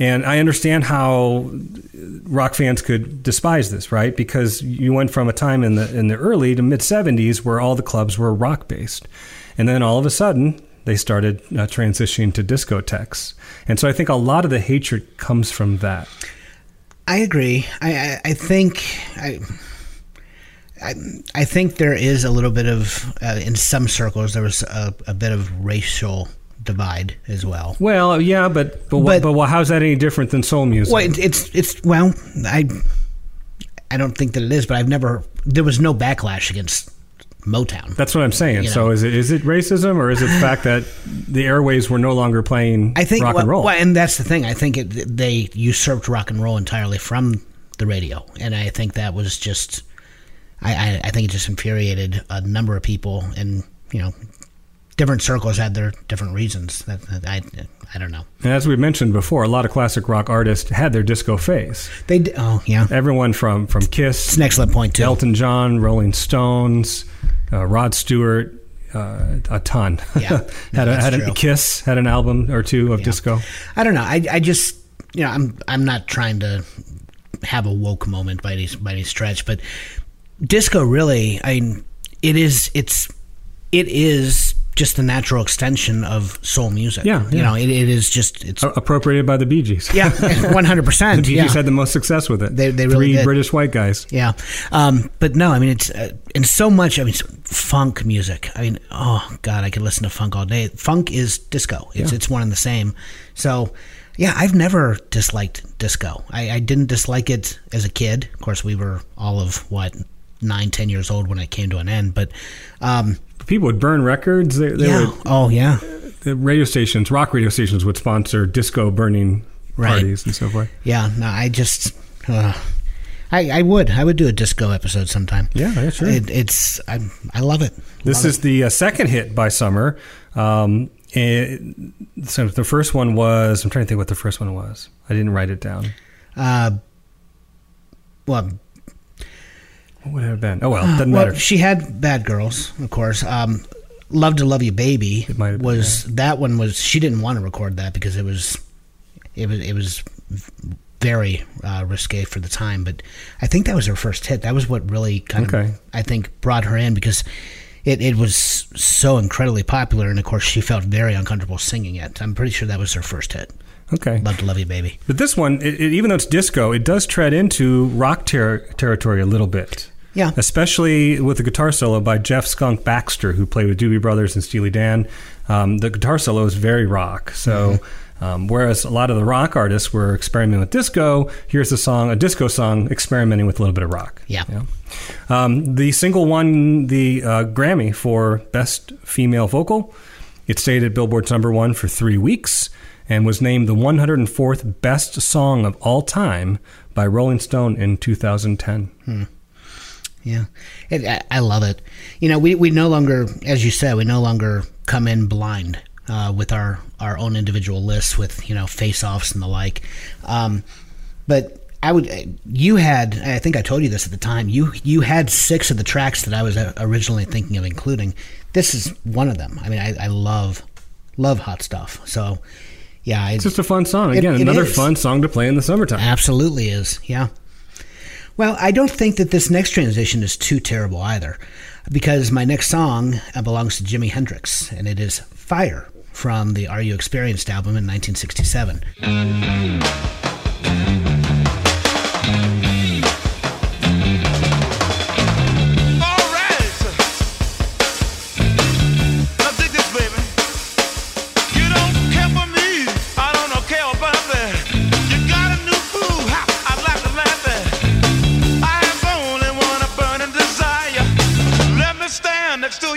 Speaker 1: And I understand how rock fans could despise this, right? Because you went from a time in the in the early to mid '70s where all the clubs were rock based, and then all of a sudden they started uh, transitioning to discotheques, and so I think a lot of the hatred comes from that.
Speaker 2: I agree. I, I, I think I, I I think there is a little bit of uh, in some circles there was a, a bit of racial divide as well.
Speaker 1: Well, yeah, but but
Speaker 2: But-
Speaker 1: but, well, how's that any different than soul music?
Speaker 2: Well, it, it's it's well, I I don't think that it is, but I've never there was no backlash against Motown.
Speaker 1: That's what I'm saying.
Speaker 2: You
Speaker 1: So is it is it racism or is it the fact that the airways were no longer playing
Speaker 2: I think
Speaker 1: rock
Speaker 2: well,
Speaker 1: and roll?
Speaker 2: well, and that's the thing. I think it, they usurped rock and roll entirely from the radio, and I think that was just. I, I, I think it just infuriated a number of people, and you know, different circles had their different reasons. That, that I I don't know.
Speaker 1: And as we mentioned before, a lot of classic rock artists had their disco phase.
Speaker 2: They d- oh yeah,
Speaker 1: Everyone from from Kiss, it's
Speaker 2: an excellent point too.
Speaker 1: Elton John, Rolling Stones, uh, Rod Stewart, uh, a ton.
Speaker 2: Yeah.
Speaker 1: had a, had a. Kiss had an album or two of
Speaker 2: Yeah.
Speaker 1: disco.
Speaker 2: I don't know. I, I just you know I'm I'm not trying to have a woke moment by any by any stretch, but disco really I mean, it is it's it is just the natural extension of soul music.
Speaker 1: Yeah,
Speaker 2: you know it, it is just it's
Speaker 1: appropriated by the Bee Gees.
Speaker 2: yeah one hundred percent. the.
Speaker 1: Bee
Speaker 2: Yeah.
Speaker 1: Gees had the most success with it.
Speaker 2: They- they really
Speaker 1: Three
Speaker 2: did.
Speaker 1: British white guys.
Speaker 2: Yeah, um, but no, I mean it's uh, and so much. I mean, funk music. I mean, oh god, I could listen to funk all day. Funk is disco. It's
Speaker 1: Yeah.
Speaker 2: it's one and the same. So, yeah, I've never disliked disco. I, I didn't dislike it as a kid. Of course, we were all of what nine, ten years old when it came to an end. But um,
Speaker 1: People would burn records. They, they
Speaker 2: yeah,
Speaker 1: would,
Speaker 2: oh yeah,
Speaker 1: the radio stations, rock radio stations, would sponsor disco burning
Speaker 2: Right.
Speaker 1: parties and so forth.
Speaker 2: yeah. No, I just. Uh, I, I would I would do a disco episode sometime.
Speaker 1: Yeah, yeah, sure.
Speaker 2: It, it's I I love it.
Speaker 1: This
Speaker 2: Love
Speaker 1: is the uh, second hit by Summer. Um, and so the first one was I'm trying to think what the first one was. I didn't write it down.
Speaker 2: Uh, well,
Speaker 1: What would it have been? Oh well, doesn't
Speaker 2: well,
Speaker 1: matter.
Speaker 2: she had Bad Girls, of course. Um, Love to Love You Baby
Speaker 1: It might have been,
Speaker 2: was that one was she didn't want to record that because it was it was it was very uh, risque for the time. But I think that was her first hit. That was what really kind
Speaker 1: Okay.
Speaker 2: of I think brought her in because it, it was so incredibly popular, and of course she felt very uncomfortable singing it. I'm pretty sure that was her first hit.
Speaker 1: Okay.
Speaker 2: Love to Love You Baby.
Speaker 1: But this one, it, it, even though it's disco, it does tread into rock ter- territory a little bit.
Speaker 2: Yeah.
Speaker 1: Especially with the guitar solo by Jeff Skunk Baxter, who played with Doobie Brothers and Steely Dan. Um, the guitar solo is very rock. So, um, whereas a lot of the rock artists were experimenting with disco, here's a song, a disco song, experimenting with a little bit of rock.
Speaker 2: Yeah.
Speaker 1: Um, the single won the uh, Grammy for Best Female Vocal. It stayed at Billboard's number one for three weeks and was named the 104th best song of all time by Rolling Stone in 2010.
Speaker 2: Yeah, it, I, I love it. You know, we, we no longer, as you said, we no longer come in blind uh, with our, our own individual lists with you know face offs and the like. Um, but I would, you had, I think I told you this at the time. You you had six of the tracks that I was uh, originally thinking of including. This is one of them. I mean, I, I love love hot stuff. So yeah, I,
Speaker 1: It's just a fun song. Again,
Speaker 2: it
Speaker 1: another fun song to play in the summertime.
Speaker 2: Absolutely is, yeah. Well, I don't think that this next transition is too terrible either, because my next song uh, belongs to Jimi Hendrix, and it is Fire from the Are You Experienced album in 1967.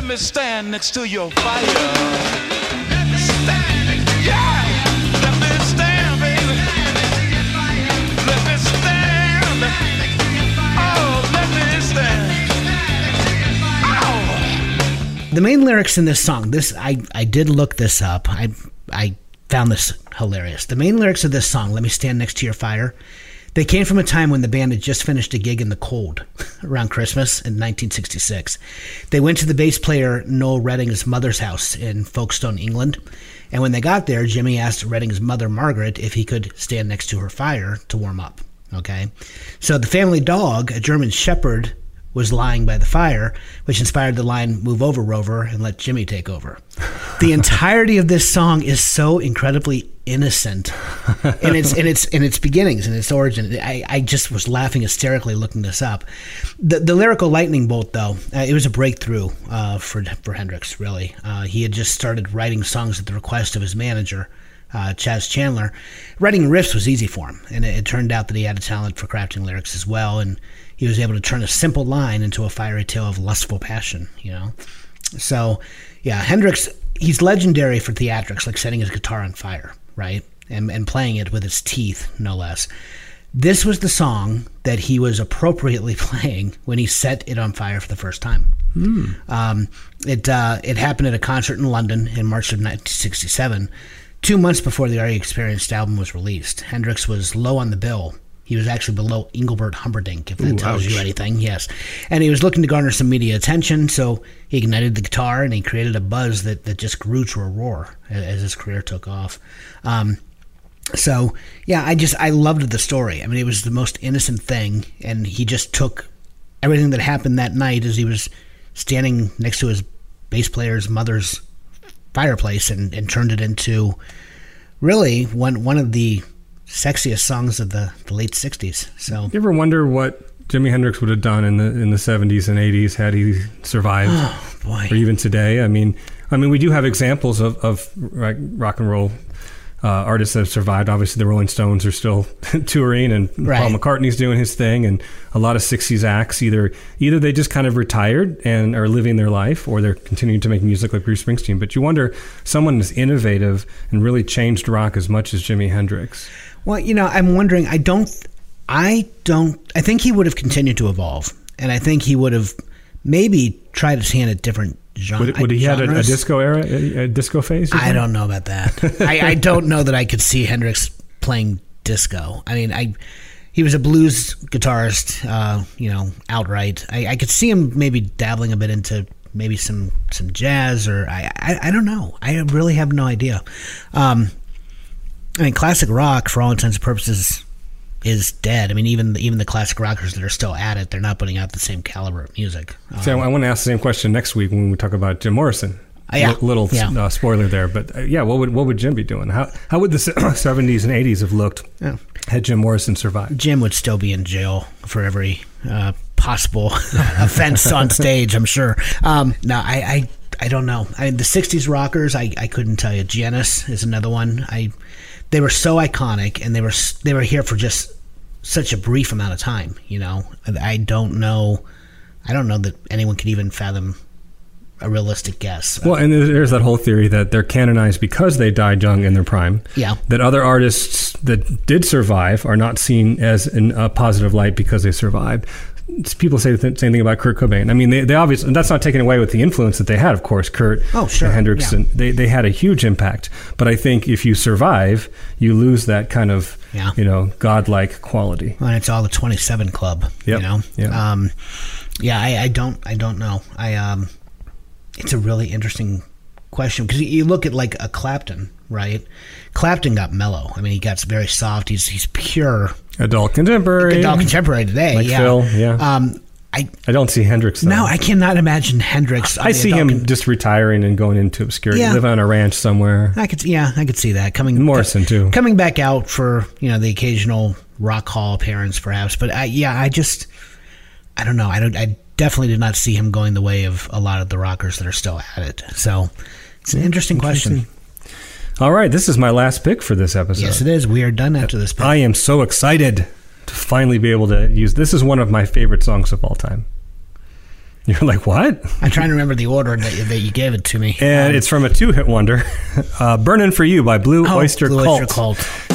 Speaker 3: Let me stand next to your fire. Let me stand, let me stand. Oh.
Speaker 2: The main lyrics in this song, this I, I did look this up. I I found this hilarious. The main lyrics of this song, "Let Me Stand Next to Your Fire," they came from a time when the band had just finished a gig in the cold around Christmas in 1966. They went to the bass player Noel Redding's mother's house in Folkestone, England, and when they got there, Jimi asked Redding's mother Margaret if he could stand next to her fire to warm up. Okay, so the family dog, a German Shepherd, was lying by the fire, which inspired the line "Move over, Rover, and let Jimi take over." The entirety of this song is so incredibly innocent in its in its in its beginnings and its origin. I, I just was laughing hysterically looking this up. The the lyrical lightning bolt, though, uh, it was a breakthrough uh, for for Hendrix. Really, uh, he had just started writing songs at the request of his manager uh, Chas Chandler. Writing riffs was easy for him, and it, it turned out that he had a talent for crafting lyrics as well, and he was able to turn a simple line into a fiery tale of lustful passion, you know? So, yeah, Hendrix, he's legendary for theatrics, like setting his guitar on fire, right? And, and playing it with his teeth, no less. This was the song that he was appropriately playing when he set it on fire for the first time. Um, it uh, it happened at a concert in London in March of 1967, two months before the You Experienced album was released. Hendrix was low on the bill. He was actually below Engelbert Humperdinck, if that
Speaker 1: Ooh,
Speaker 2: tells you anything. Yes, and he was looking to garner some media attention, so he ignited the guitar and he created a buzz that, that just grew to a roar as, as his career took off. Um, so yeah, I just I loved the story. I mean, it was the most innocent thing, and he just took everything that happened that night as he was standing next to his bass player's mother's fireplace and, and turned it into really one one of the sexiest songs of the, the late '60s. So
Speaker 1: You ever wonder what Jimi Hendrix would have done in the in the 70s and 80s had he survived,
Speaker 2: boy,
Speaker 1: or even today? I mean, I mean, we do have examples of of rock and roll uh, artists that have survived. Obviously, the Rolling Stones are still touring, and Paul McCartney's doing his thing, and a lot of '60s acts either either they just kind of retired and are living their life, or they're continuing to make music like Bruce Springsteen. But you wonder, someone as innovative and really changed rock as much as Jimi Hendrix.
Speaker 2: Well, you know, I'm wondering. I don't. I don't. I think he would have continued to evolve, and I think he would have maybe tried his hand at different gen-
Speaker 1: Would, would he had a, a disco era, a, a disco phase?
Speaker 2: I don't know about that. I, I don't know that I could see Hendrix playing disco. I mean, I he was a blues guitarist, uh, you know, outright. I, I could see him maybe dabbling a bit into maybe some some jazz or I I, I don't know. I really have no idea. Um, I mean, classic rock, for all intents and purposes, is dead. I mean, even even the classic rockers that are still at it, they're not putting out the same caliber of music.
Speaker 1: So I want to ask the same question next week when we talk about Jim Morrison.
Speaker 2: Uh, yeah.
Speaker 1: Li- little
Speaker 2: Yeah.
Speaker 1: uh, spoiler there, but uh, yeah, what would what would Jim be doing? How how would the seventies and eighties have looked
Speaker 2: Yeah.
Speaker 1: had Jim Morrison survived?
Speaker 2: Jim would still be in jail for every uh, possible offense on stage. I'm sure. Um, no, I, I, I don't know. I mean, the '60s rockers, I, I couldn't tell you. Janis is another one. I, they were so iconic, and they were they were here for just such a brief amount of time. You know, I don't know. I don't know that anyone could even fathom a realistic guess.
Speaker 1: Well, and there's that whole theory that they're canonized because they died young in their prime.
Speaker 2: Yeah.
Speaker 1: That other artists that did survive are not seen as in a positive light because they survived. People say the same thing about Kurt Cobain. I mean, they, they obviously, and that's not taken away with the influence that they had, of course, Kurt
Speaker 2: Oh, sure,
Speaker 1: and Hendrix,
Speaker 2: yeah.
Speaker 1: and they, they had a huge impact. But I think if you survive, you lose that kind of,
Speaker 2: Yeah.
Speaker 1: you know, godlike quality.
Speaker 2: and it's all the 27 club
Speaker 1: Yep.
Speaker 2: you know
Speaker 1: Yeah.
Speaker 2: um yeah I, I don't i don't know i um it's a really interesting question because you look at like a clapton right clapton got mellow i mean he got very soft he's he's pure
Speaker 1: Adult contemporary.
Speaker 2: adult contemporary today
Speaker 1: Like
Speaker 2: yeah
Speaker 1: Phil, yeah.
Speaker 2: um i
Speaker 1: I don't see Hendrix. Though.
Speaker 2: no i cannot imagine hendrix
Speaker 1: I see him
Speaker 2: con-
Speaker 1: just retiring and going into obscurity,
Speaker 2: Yeah.
Speaker 1: living on a ranch somewhere.
Speaker 2: I could, yeah, I could see that coming.
Speaker 1: Morrison, too.
Speaker 2: coming back out for you know the occasional rock hall appearance, perhaps. But I, yeah, I just, I don't know. I don't. I definitely did not see him going the way of a lot of the rockers that are still at it. So it's an interesting, question.
Speaker 1: All right, this is my last pick for this episode.
Speaker 2: Yes, it is. We are done after this. Pick.
Speaker 1: I am so excited to finally be able to use. This is one of my favorite songs of all time. You're like, what?
Speaker 2: I'm trying to remember the order that you, that you gave it to me.
Speaker 1: And
Speaker 2: Um,
Speaker 1: it's from a two-hit wonder, uh, "Burnin' for You" by Blue
Speaker 2: oh,
Speaker 1: Oyster
Speaker 2: Blue
Speaker 1: Cult.
Speaker 2: Oyster Cult.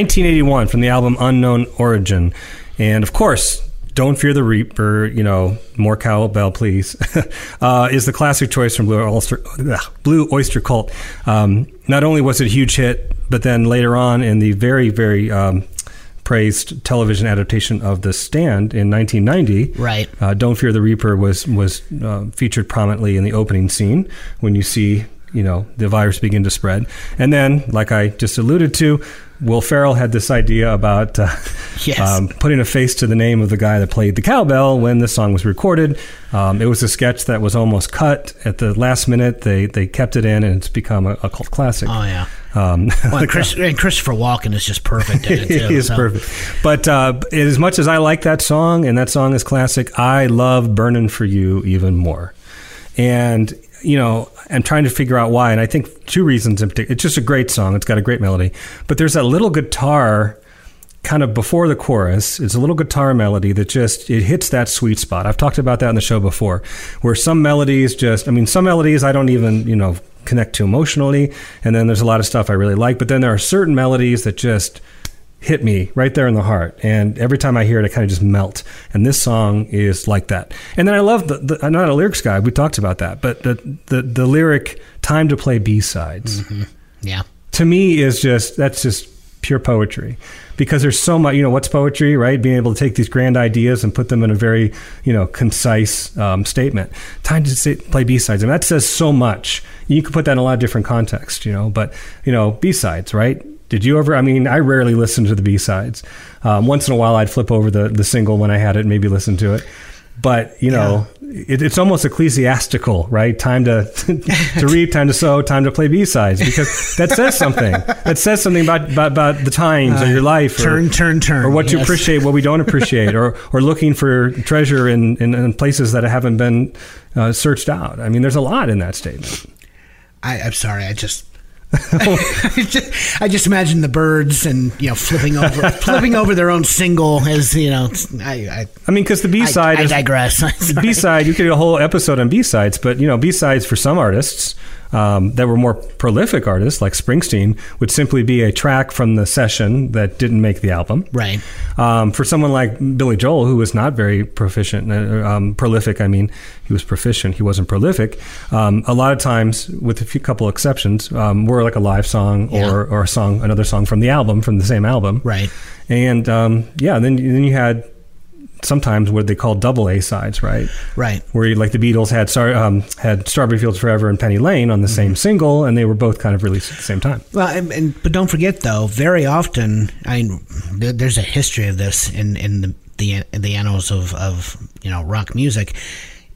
Speaker 1: 1981 from the album Unknown Origin. And of course, Don't Fear the Reaper, you know, more cowbell, please, uh, is the classic choice from Blue Oyster, ugh, Blue Oyster Cult. Um, not only was it a huge hit, but then later on in the very, very um, praised television adaptation of The Stand in 1990,
Speaker 2: Right.
Speaker 1: uh, Don't Fear the Reaper was was uh, featured prominently in the opening scene when you see you know the virus begin to spread, and then like I just alluded to, Will Ferrell had this idea about uh,
Speaker 2: Yes.
Speaker 1: um, putting a face to the name of the guy that played the cowbell when the song was recorded. Um, it was a sketch that was almost cut at the last minute. They they kept it in, and it's become a, a cult classic.
Speaker 2: Oh yeah.
Speaker 1: Um,
Speaker 2: Well, and, Chris, and Christopher Walken is just perfect in it too.
Speaker 1: he is
Speaker 2: so-
Speaker 1: perfect. But uh, as much as I like that song, and that song is classic, I love "Burning for You" even more. And you know, I'm trying to figure out why, and I think two reasons in particular. It's just a great song. It's got a great melody, but there's that little guitar kind of before the chorus it's a little guitar melody that just it hits that sweet spot i've talked about that on the show before where some melodies just i mean some melodies i don't even you know connect to emotionally and then there's a lot of stuff i really like but then there are certain melodies that just hit me right there in the heart and every time i hear it i kind of just melt. And this song is like that. And then i love the, the i'm not a lyrics guy we talked about that but the the, the lyric time to play b-sides
Speaker 2: Yeah.
Speaker 1: to me is just that's just pure poetry. Because there's so much you know what's poetry right? Being able to take these grand ideas and put them in a very you know concise um, statement. Time to say, play b-sides I and that says so much. You can put that in a lot of different contexts you know but you know b-sides right did you ever i mean i rarely listen to the b-sides. Um, once in a while i'd flip over the, the single when i had it maybe listen to it. But you know it, it's almost ecclesiastical right? Time to to reap time to sow time to play b-sides because that says something. That says something about about, about the times of your life or,
Speaker 2: turn, turn, turn,
Speaker 1: or what you appreciate what we don't appreciate or or looking for treasure in in, in places that haven't been uh, searched out. I mean there's a lot in that statement.
Speaker 2: I, I'm sorry. I just. I just, I just imagine the birds and you know flipping over flipping over their own single as you know I I,
Speaker 1: i mean because the b-side
Speaker 2: I, I
Speaker 1: is
Speaker 2: digress.
Speaker 1: The B-side, you could do a whole episode on B-sides, but you know, B-sides for some artists um, that were more prolific artists, like Springsteen, would simply be a track from the session that didn't make the album.
Speaker 2: right
Speaker 1: Um, for someone like Billy Joel, who was not very proficient, uh, um, prolific, I mean, he was proficient, he wasn't prolific. Um, a lot of times, with a few couple exceptions, um, were like a live song
Speaker 2: Yeah.
Speaker 1: or, or a song, another song from the album, from the same album.
Speaker 2: right
Speaker 1: And um, yeah, then then you had sometimes what they call double A sides, right?
Speaker 2: right
Speaker 1: Where like the Beatles had Star- um, had Strawberry Fields Forever and Penny Lane on the same single, and they were both kind of released at the same time.
Speaker 2: Well, and, and but don't forget though, very often, I mean, there's a history of this in in the the, in the annals of of you know rock music.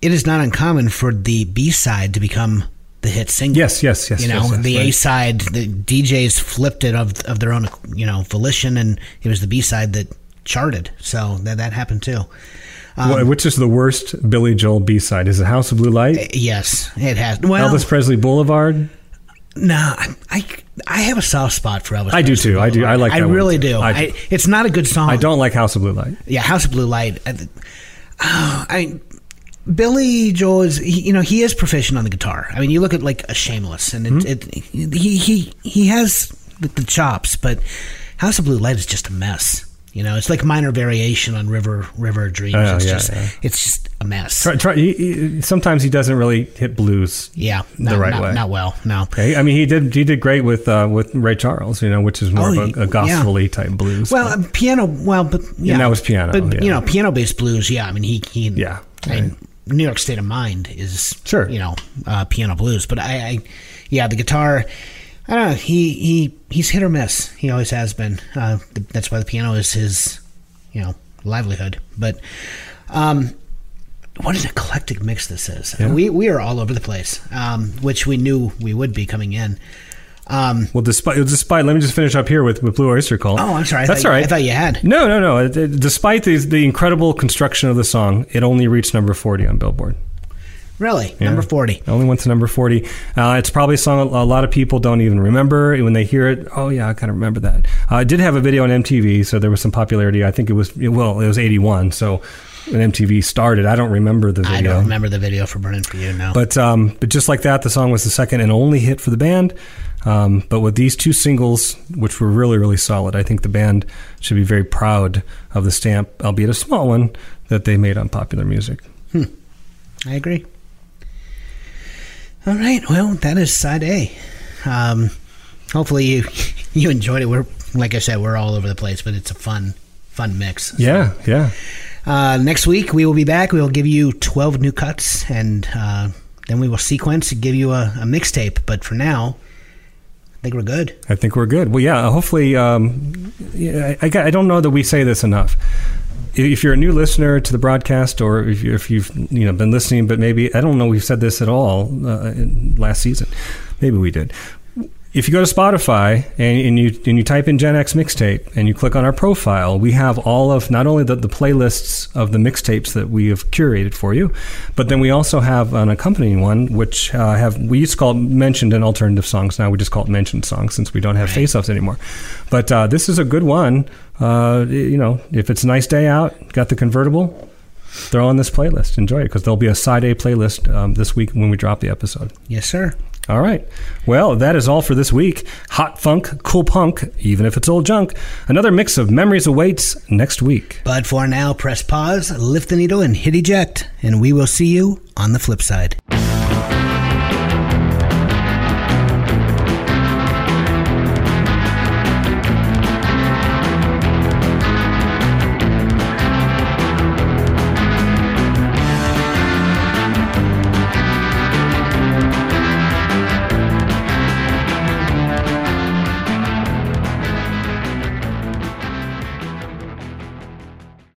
Speaker 2: It is not uncommon for the B side to become the hit single.
Speaker 1: Yes, yes, yes.
Speaker 2: You know,
Speaker 1: yes, yes,
Speaker 2: the
Speaker 1: right.
Speaker 2: A side, the DJs flipped it of of their own, you know, volition, and it was the B side that charted. So that that happened too.
Speaker 1: Um, Wh- Which is the worst Billy Joel B side? Is it House of Blue Light?
Speaker 2: Eh, yes, it has. Well,
Speaker 1: Elvis Presley Boulevard?
Speaker 2: No, I, I I have a soft spot for Elvis.
Speaker 1: I do too. I do. I like
Speaker 2: I really do.
Speaker 1: I
Speaker 2: I, it's not a good song.
Speaker 1: I don't like House of Blue Light.
Speaker 2: Yeah, House of Blue Light. I, oh, I Billy Joel is he, you know he is proficient on the guitar. I mean, you look at like a Shameless, and it,
Speaker 1: Mm-hmm.
Speaker 2: it he he he has the chops, but House of Blue Light is just a mess. You know, it's like minor variation on River River Dreams.
Speaker 1: Oh,
Speaker 2: it's
Speaker 1: yeah,
Speaker 2: just
Speaker 1: yeah.
Speaker 2: it's just a mess.
Speaker 1: Try, try, he, he, sometimes he doesn't really hit blues.
Speaker 2: yeah,
Speaker 1: the right
Speaker 2: not,
Speaker 1: way.
Speaker 2: Not well. No.
Speaker 1: Okay, I mean he did he did great with uh, with Ray Charles, you know, which is more
Speaker 2: Oh,
Speaker 1: of a, a
Speaker 2: yeah.
Speaker 1: gospel-y type blues.
Speaker 2: Well, uh, piano. Well, but yeah,
Speaker 1: that was piano,
Speaker 2: But you know, piano-based blues. Yeah, I mean, he he.
Speaker 1: Yeah,
Speaker 2: I mean, New York State of Mind is
Speaker 1: Sure.
Speaker 2: You know, uh, piano blues. But I, I, yeah, the guitar. I don't know. He he he's hit or miss. He always has been. Uh, that's why the piano is his, you know, livelihood. But, um, what an eclectic mix this is.
Speaker 1: Yeah.
Speaker 2: We we are all over the place, um, which we knew we would be coming in. Um,
Speaker 1: well, despite despite let me just finish up here with, with Blue Oyster Cult.
Speaker 2: oh, I'm sorry. I
Speaker 1: That's
Speaker 2: thought,
Speaker 1: all right.
Speaker 2: I thought you had.
Speaker 1: No, no, no. It- it- Despite the, the incredible construction of the song, it only reached number 40 on Billboard.
Speaker 2: Really,
Speaker 1: Yeah.
Speaker 2: number forty.
Speaker 1: It only went to number 40. Uh, it's probably a song a lot of people don't even remember. When they hear it, oh, yeah, I kind of remember that. Uh, it did have a video on MTV, so there was some popularity. I think it was, well, it was 81. So when MTV started, I don't remember the video.
Speaker 2: I don't remember the video for "Burning for You" now.
Speaker 1: But um, but just like that, the song was the second and only hit for the band. Um, but with these two singles, which were really really solid, I think the band should be very proud of the stamp, albeit a small one, that they made on popular music.
Speaker 2: I agree. All right. Well, that is side A. Um, hopefully you you enjoyed it. We're like I said, we're all over the place, but it's a fun fun mix.
Speaker 1: Yeah, yeah.
Speaker 2: Uh, next week we will be back. We will give you twelve new cuts, and uh, then we will sequence and give you a, a mixtape. But for now, I think we're good.
Speaker 1: I think we're good. Well, yeah. Hopefully, um, I, I don't know that we say this enough. If you're a new listener to the broadcast, or if, you, if you've you know been listening, but maybe I don't know we've said this at all uh, last season. Maybe we did. If you go to Spotify and, and you and you type in Gen X mixtape and you click on our profile, we have all of not only the, the playlists of the mixtapes that we have curated for you, but then we also have an accompanying one which uh, have we used to call it mentioned and alternative songs. Now we just call it mentioned songs since we don't have face-offs anymore. But uh, this is a good one. Uh, you know, if it's a nice day out, got the convertible, throw on this playlist. Enjoy it because there'll be a side A playlist um, this week when we drop the episode.
Speaker 2: Yes, sir.
Speaker 1: All right. Well, that is all for this week. Hot funk, cool punk, even if it's old junk. Another mix of memories awaits next week.
Speaker 2: But for now, press pause, lift the needle, and hit eject, and we will see you on the flip side.